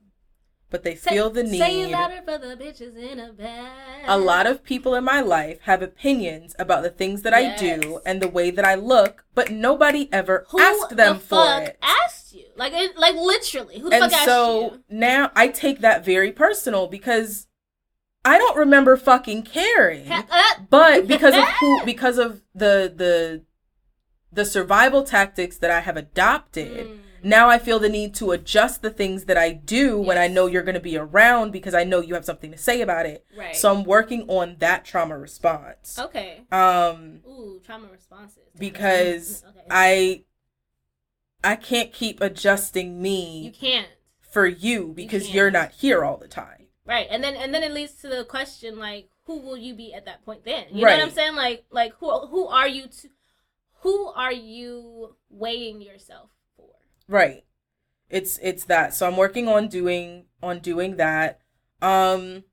Speaker 1: But they feel the need.
Speaker 2: Say it louder for the bitches in a bag.
Speaker 1: a lot of people in my life have opinions about the things that I do and the way that I look, but nobody ever
Speaker 2: Who
Speaker 1: asked them
Speaker 2: the
Speaker 1: for
Speaker 2: fuck
Speaker 1: it.
Speaker 2: asked you? Like, it, like literally, who the
Speaker 1: and
Speaker 2: fuck
Speaker 1: so
Speaker 2: asked you?
Speaker 1: So now I take that very personal because I don't remember fucking caring.
Speaker 2: Uh,
Speaker 1: but because of who because of the the the survival tactics that I have adopted,
Speaker 2: Mm.
Speaker 1: Now I feel the need to adjust the things that I do when I know you're going to be around because I know you have something to say about it.
Speaker 2: right.
Speaker 1: So I'm working on that trauma response.
Speaker 2: okay.
Speaker 1: Um
Speaker 2: Ooh, trauma responses.
Speaker 1: because
Speaker 2: okay.
Speaker 1: I I can't keep adjusting me.
Speaker 2: you can't.
Speaker 1: for you because
Speaker 2: can't.
Speaker 1: you're not here all the time.
Speaker 2: Right. And then and then it leads to the question like who will you be at that point then? You know what I'm saying? Like like who who are you to who are you weighing yourself?
Speaker 1: Right. It's it's that. So I'm working on doing on doing that. Um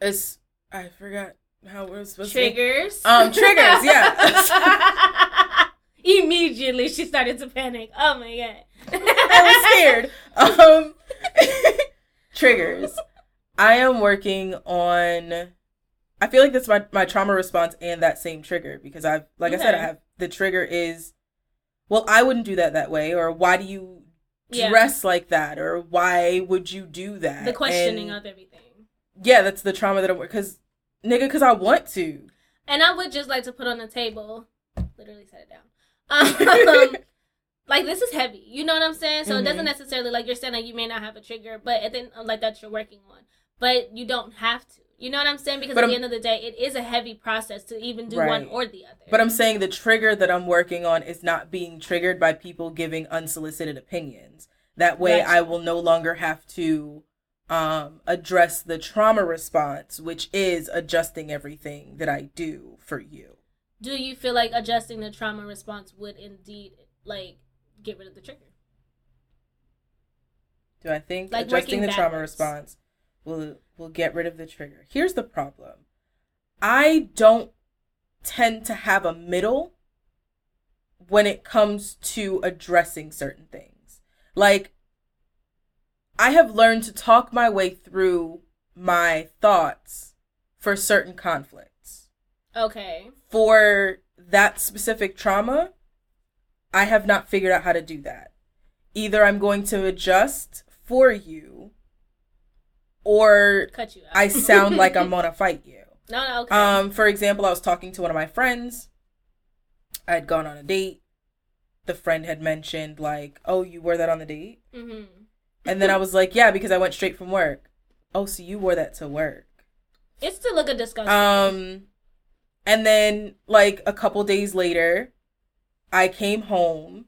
Speaker 1: it's I forgot how we're supposed
Speaker 2: Triggers.
Speaker 1: to Triggers. Um triggers, yeah.
Speaker 2: Immediately she started to panic. Oh my god.
Speaker 1: I was scared. Um triggers. I am working on I feel like that's my, my trauma response and that same trigger because I've like I said I have the trigger is well I wouldn't do that that way or why do you
Speaker 2: Yeah.
Speaker 1: dress like that or why would you do that
Speaker 2: The questioning
Speaker 1: And-
Speaker 2: of everything.
Speaker 1: yeah that's the trauma that i'm because nigga because i want to
Speaker 2: And I would just like to put on the table, literally set it down. Um, like this is heavy. You know what I'm saying? So it doesn't
Speaker 1: Mhm.
Speaker 2: necessarily like you're saying like you may not have a trigger, but then like that you're working on. But you don't have to. You know what I'm saying? Because
Speaker 1: But
Speaker 2: at the
Speaker 1: I'm-
Speaker 2: end of the day, it is a heavy process to even do one or the other.
Speaker 1: but i'm saying the trigger that i'm working on is not being triggered by people giving unsolicited opinions that way
Speaker 2: Gotcha.
Speaker 1: i will no longer have to um address the trauma response which is adjusting everything that i do for you
Speaker 2: do you feel like adjusting the trauma response would indeed like get rid of the trigger?
Speaker 1: do i think
Speaker 2: Like
Speaker 1: adjusting the trauma response will will get rid of the trigger here's the problem i don't tend to have a middle when it comes to addressing certain things. Like, I have learned to talk my way through my thoughts for certain conflicts.
Speaker 2: Okay.
Speaker 1: For that specific trauma, I have not figured out how to do that. Either I'm going to adjust for you, or
Speaker 2: Cut you out.
Speaker 1: I sound like I'm gonna fight you.
Speaker 2: no, no. Okay.
Speaker 1: Um, for example, I was talking to one of my friends. I had gone on a date. The friend had mentioned like, "Oh, you wore that on the date,"
Speaker 2: mm-hmm.
Speaker 1: and then I was like, "Yeah, because I went straight from work." Oh, so you wore that to work?
Speaker 2: It's still like a discussion.
Speaker 1: Um, and then like a couple days later, I came home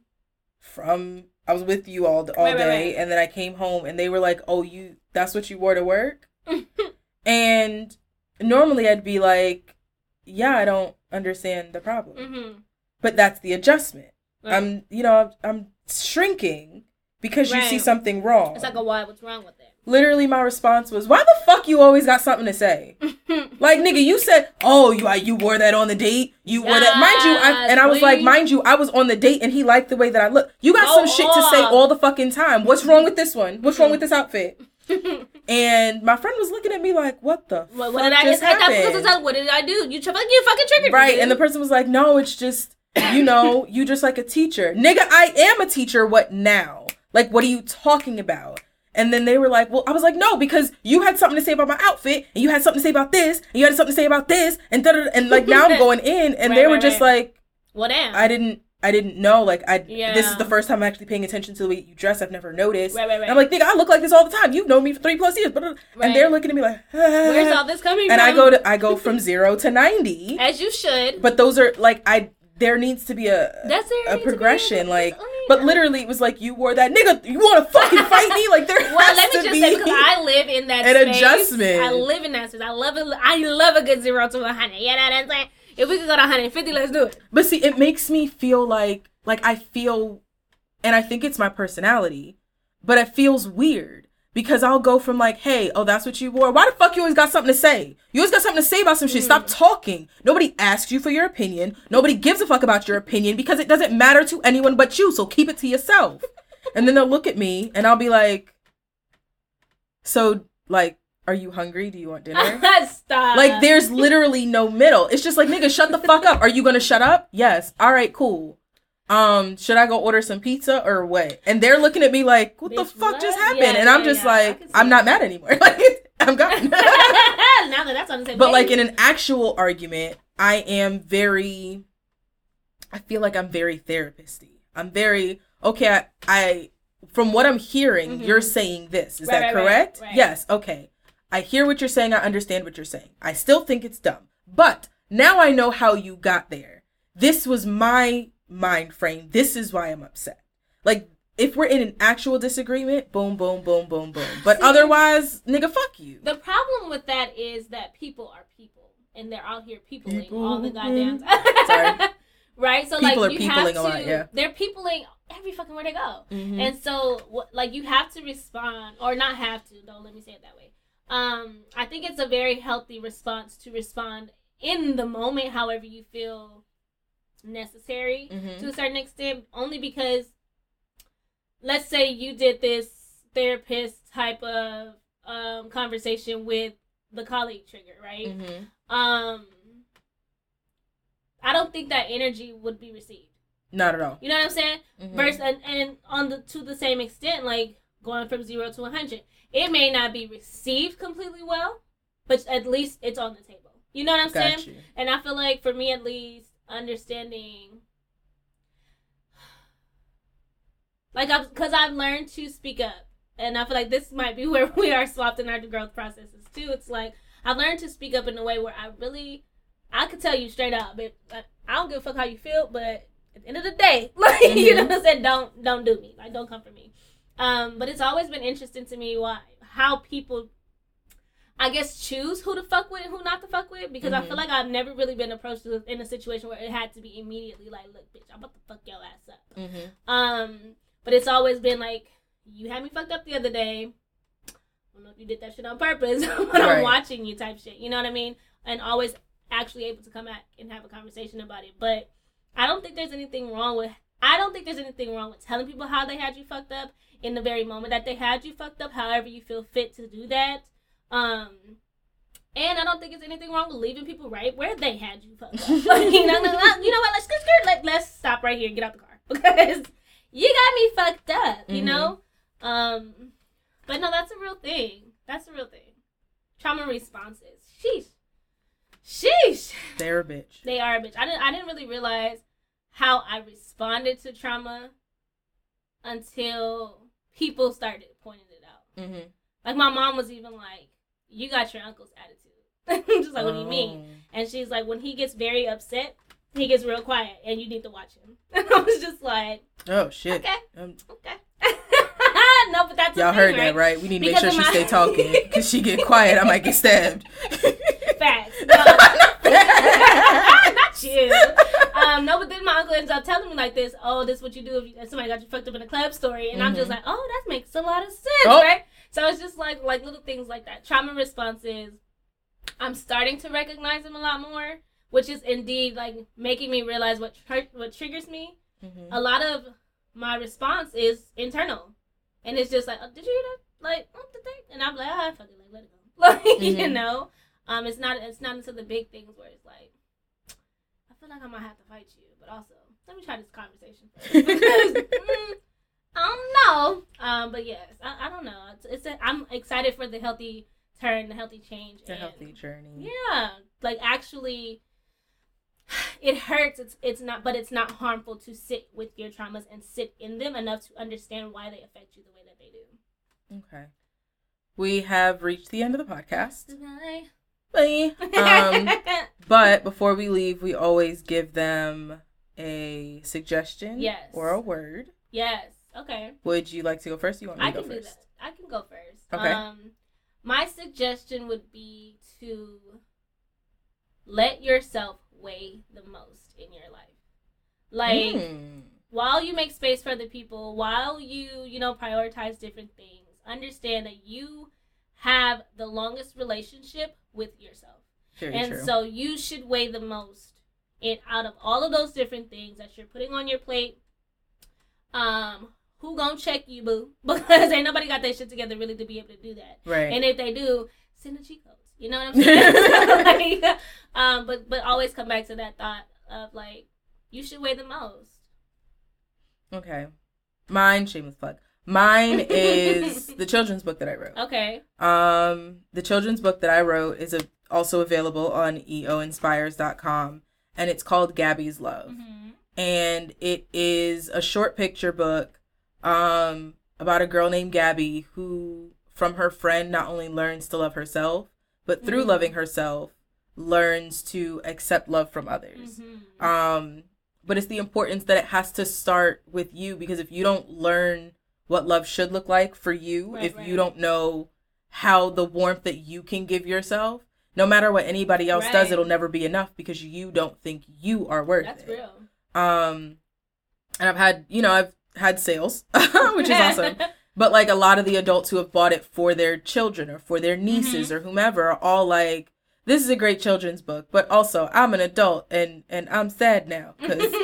Speaker 1: from. I was with you all all
Speaker 2: Right, right,
Speaker 1: day,
Speaker 2: right.
Speaker 1: and then I came home, and they were like, "Oh, you that's what you wore to work?" And normally I'd be like, "Yeah, I don't understand the problem."
Speaker 2: mm-hmm.
Speaker 1: but that's the adjustment.
Speaker 2: Right.
Speaker 1: I'm, you know, I'm, I'm shrinking because you see something wrong.
Speaker 2: It's like a why? What's wrong with it?
Speaker 1: Literally, my response was, "Why the fuck you always got something to say?" like, nigga, you said, "Oh, you you wore that on the date. You wore that." Mind you, I, and I was like, "Mind you, I was on the date and he liked the way that I look." You got
Speaker 2: Go
Speaker 1: some shit to say all the fucking time. What's wrong with this one? What's wrong with this outfit? And my friend was looking at me like, "What the
Speaker 2: what,
Speaker 1: fuck
Speaker 2: what did I?
Speaker 1: just
Speaker 2: like, that's because like, what did I do? You try you fucking triggered me,
Speaker 1: Right.
Speaker 2: dude.
Speaker 1: And the person was like, no, it's just, you know, you just like a teacher. Nigga, I am a teacher. What now? Like, what are you talking about? And then they were like, well, I was like, no, because you had something to say about my outfit, and you had something to say about this, and you had something to say about this, and da da. And like now I'm going in, and
Speaker 2: Right,
Speaker 1: they were
Speaker 2: right,
Speaker 1: just
Speaker 2: right.
Speaker 1: like,
Speaker 2: well, damn.
Speaker 1: I didn't, I didn't know. Like, I yeah. this is the first time I'm actually paying attention to the way you dress. I've never noticed.
Speaker 2: Right, right, right.
Speaker 1: And I'm like, nigga, I look like this all the time. You've known me for three plus years, but and they're looking at me like,
Speaker 2: Where's all this coming
Speaker 1: and
Speaker 2: from?
Speaker 1: And I go to I go from zero to ninety
Speaker 2: as you should.
Speaker 1: but those are like I there needs to be a
Speaker 2: That's
Speaker 1: a
Speaker 2: needs to be
Speaker 1: progression like
Speaker 2: mean, oh,
Speaker 1: but literally it was like you wore that nigga you want to fucking fight me like there
Speaker 2: Well, let me just say because I live in that space.
Speaker 1: an
Speaker 2: space.
Speaker 1: adjustment.
Speaker 2: I live in that space. I love it. I love a good zero to a hundred. You know what I'm saying? If we could go to 150, let's do it.
Speaker 1: but see it makes me feel like like I feel and I think it's my personality but it feels weird because I'll go from like hey oh that's what you wore why the fuck you always got something to say you always got something to say about some shit
Speaker 2: Hmm.
Speaker 1: stop talking nobody asks you for your opinion nobody gives a fuck about your opinion because it doesn't matter to anyone but you so keep it to yourself and then they'll look at me and I'll be like So like, are you hungry? Do you want dinner?
Speaker 2: Stop.
Speaker 1: like, there's literally no middle. It's just like, nigga, shut the fuck up. Are you gonna shut up? Yes. All right, cool. Um, should I go order some pizza or what? And they're looking at me like, what the fuck
Speaker 2: what?
Speaker 1: just happened?
Speaker 2: Yeah,
Speaker 1: and I'm
Speaker 2: yeah,
Speaker 1: just
Speaker 2: yeah.
Speaker 1: Like, I'm not mad anymore. Like, I'm gone.
Speaker 2: now that that's on the same
Speaker 1: but like in an actual argument, I am very. I feel like I'm very therapist-y. I'm very okay. I, I from what I'm hearing,
Speaker 2: Mhm.
Speaker 1: you're saying this. Is
Speaker 2: Right,
Speaker 1: that
Speaker 2: right,
Speaker 1: correct?
Speaker 2: right.
Speaker 1: Yes. Okay. I hear what you're saying. I understand what you're saying. I still think it's dumb, but now I know how you got there. This was my mind frame. This is why I'm upset. Like if we're in an actual disagreement, boom, boom, boom, boom, boom. But
Speaker 2: See-
Speaker 1: otherwise, nigga, fuck you.
Speaker 2: The problem with that is that people are people, and they're out here peopling
Speaker 1: People.
Speaker 2: all the goddamn
Speaker 1: Sorry.
Speaker 2: right? So
Speaker 1: People
Speaker 2: like
Speaker 1: are
Speaker 2: you
Speaker 1: peopling
Speaker 2: have
Speaker 1: a lot,
Speaker 2: to,
Speaker 1: yeah.
Speaker 2: They're peopling every fucking where they go,
Speaker 1: Mhm.
Speaker 2: and so like you have to respond, or not have to. Don't let me say it that way. Um, I think it's a very healthy response to respond in the moment, however you feel necessary
Speaker 1: Mhm.
Speaker 2: to a certain extent, only because let's say you did this therapist type of um, conversation with the colleague trigger, right?
Speaker 1: Mhm.
Speaker 2: Um, I don't think that energy would be received.
Speaker 1: Not at all.
Speaker 2: You know what I'm saying?
Speaker 1: Mhm.
Speaker 2: Versus and, and on the to the same extent, like going from zero to 100, it may not be received completely well, but at least it's on the table. You know what I'm saying?
Speaker 1: You.
Speaker 2: And I feel like for me at least, understanding like I've because I've learned to speak up. And I feel like this might be where we are swapped in our growth processes too. It's like I've learned to speak up in a way where I really I could tell you straight up, but like, I don't give a fuck how you feel, but at the end of the day, like you know what I'm saying, don't don't do me. Like don't come for me. Um, but it's always been interesting to me why how people I guess choose who to fuck with and who not to fuck with because I
Speaker 1: Mhm.
Speaker 2: feel like I've never really been approached in a situation where it had to be immediately like, look, bitch, I'm about to fuck your ass up.
Speaker 1: Mhm.
Speaker 2: Um, but it's always been like, you had me fucked up the other day. I don't know if you did that shit on purpose, but I'm watching you type shit. You know what I mean? And always actually able to come back and have a conversation about it. But I don't think there's anything wrong with. I don't think there's anything wrong with telling people how they had you fucked up in the very moment that they had you fucked up. However you feel fit to do that. Um, and I don't think there's anything wrong with leaving people right where they had you fucked up. Like, you, know, no, no, you know what? Let's just let, let's stop right here. and Get out the car because you got me fucked up. You
Speaker 1: Mhm.
Speaker 2: know. Um, but no, that's a real thing. That's a real thing. Trauma responses. Sheesh. Sheesh.
Speaker 1: They're a bitch.
Speaker 2: They are a bitch. I didn't. I didn't really realize how I responded to trauma until people started pointing it out.
Speaker 1: Mm-hmm.
Speaker 2: Like my mom was even like, "You got your uncle's attitude." I'm just like, "What do you
Speaker 1: Oh.
Speaker 2: mean?" And she's like, "When he gets very upset, he gets real quiet, and you need to watch him." And I was just like,
Speaker 1: Oh shit.
Speaker 2: "Okay,
Speaker 1: Um,
Speaker 2: okay." no, but that's
Speaker 1: y'all
Speaker 2: thing,
Speaker 1: heard
Speaker 2: right?
Speaker 1: that right? We need to make sure she
Speaker 2: my-
Speaker 1: stay talking because she get quiet. I might get stabbed.
Speaker 2: Facts. No. Not you. Um, no, but then my uncle ends up telling me like this. Oh, this is what you do if, you, if somebody got you fucked up in a club story, and I'm just
Speaker 1: Mhm.
Speaker 2: like, oh, that makes a lot of sense,
Speaker 1: Oh.
Speaker 2: right? So it's just like like little things like that. Trauma responses. I'm starting to recognize them a lot more, which is indeed like making me realize what tr- what triggers me.
Speaker 1: Mhm.
Speaker 2: A lot of my response is internal, and it's just like, oh, did you hear that? Like, what the thing? And I'm like, ah, fuck it, like let it go. Like you
Speaker 1: Mhm.
Speaker 2: know, um, it's not it's not until the big things where it's like, I feel like I might have to fight you, but also let me try this conversation first because mm, I don't know. Um, but yes, I, I don't know. It's, it's a, I'm excited for the healthy turn, the healthy change,
Speaker 1: The
Speaker 2: and-
Speaker 1: healthy journey.
Speaker 2: yeah, like actually, it hurts. It's it's not, but it's not harmful to sit with your traumas and sit in them enough to understand why they affect you the way that they do.
Speaker 1: Okay. We have reached the end of the podcast.
Speaker 2: Bye.
Speaker 1: Bye. Um, but before we leave, we always give them a suggestion
Speaker 2: Yes.
Speaker 1: or a word.
Speaker 2: yes. Okay.
Speaker 1: Would you like to go first? You want me
Speaker 2: I
Speaker 1: to
Speaker 2: can
Speaker 1: go
Speaker 2: do
Speaker 1: first?
Speaker 2: that. I can go first.
Speaker 1: Okay.
Speaker 2: Um, my suggestion would be to let yourself weigh the most in your life. Like
Speaker 1: Hmm.
Speaker 2: while you make space for other people, while you, you know, prioritize different things, understand that you have the longest relationship with yourself.
Speaker 1: Very
Speaker 2: and
Speaker 1: true.
Speaker 2: so you should weigh the most in out of all of those different things that you're putting on your plate. Um, who gonna check you, boo? Because ain't nobody got that shit together really to be able to do that.
Speaker 1: Right.
Speaker 2: And if they do, send the cheat codes. You know what I'm saying? like, um, but but always come back to that thought of like you should weigh the most.
Speaker 1: Okay. Mine, shameless plug. Mine is the children's book that I wrote.
Speaker 2: Okay.
Speaker 1: Um, the children's book that I wrote is a, also available on eoinspires.com and it's called Gabby's Love.
Speaker 2: Mm-hmm.
Speaker 1: And it is a short picture book um about a girl named Gabby who from her friend not only learns to love herself, but through
Speaker 2: Mhm.
Speaker 1: loving herself learns to accept love from others.
Speaker 2: Mm-hmm.
Speaker 1: Um, but it's the importance that it has to start with you because if you don't learn what love should look like for you,
Speaker 2: Right,
Speaker 1: if
Speaker 2: right.
Speaker 1: you don't know how the warmth that you can give yourself, no matter what anybody else does, it'll never be enough because you don't think you are worth
Speaker 2: That's
Speaker 1: it.
Speaker 2: real.
Speaker 1: Um, and I've had, you know, I've had sales, which is awesome. But like a lot of the adults who have bought it for their children or for their nieces
Speaker 2: Mm-hmm.
Speaker 1: or whomever are all like, "This is a great children's book," but also I'm an adult and and I'm sad now because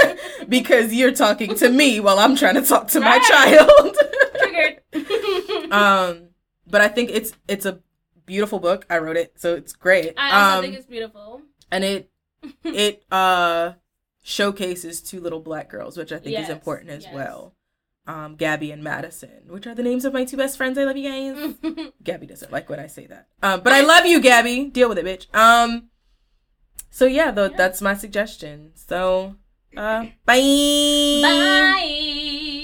Speaker 1: because you're talking to me while I'm trying to talk to my child.
Speaker 2: Triggered.
Speaker 1: um, but I think it's it's a beautiful book. I wrote it, so it's great.
Speaker 2: I also
Speaker 1: um,
Speaker 2: think it's beautiful.
Speaker 1: and it it uh showcases two little black girls, which I think is important as
Speaker 2: yes.
Speaker 1: well. Um, Gabby and Madison, which are the names of my two best friends. I love you guys. Gabby doesn't like when I say that. Um, but I love you, Gabby. Deal with it, bitch. Um, so yeah, though that's my suggestion. So, uh, bye.
Speaker 2: Bye.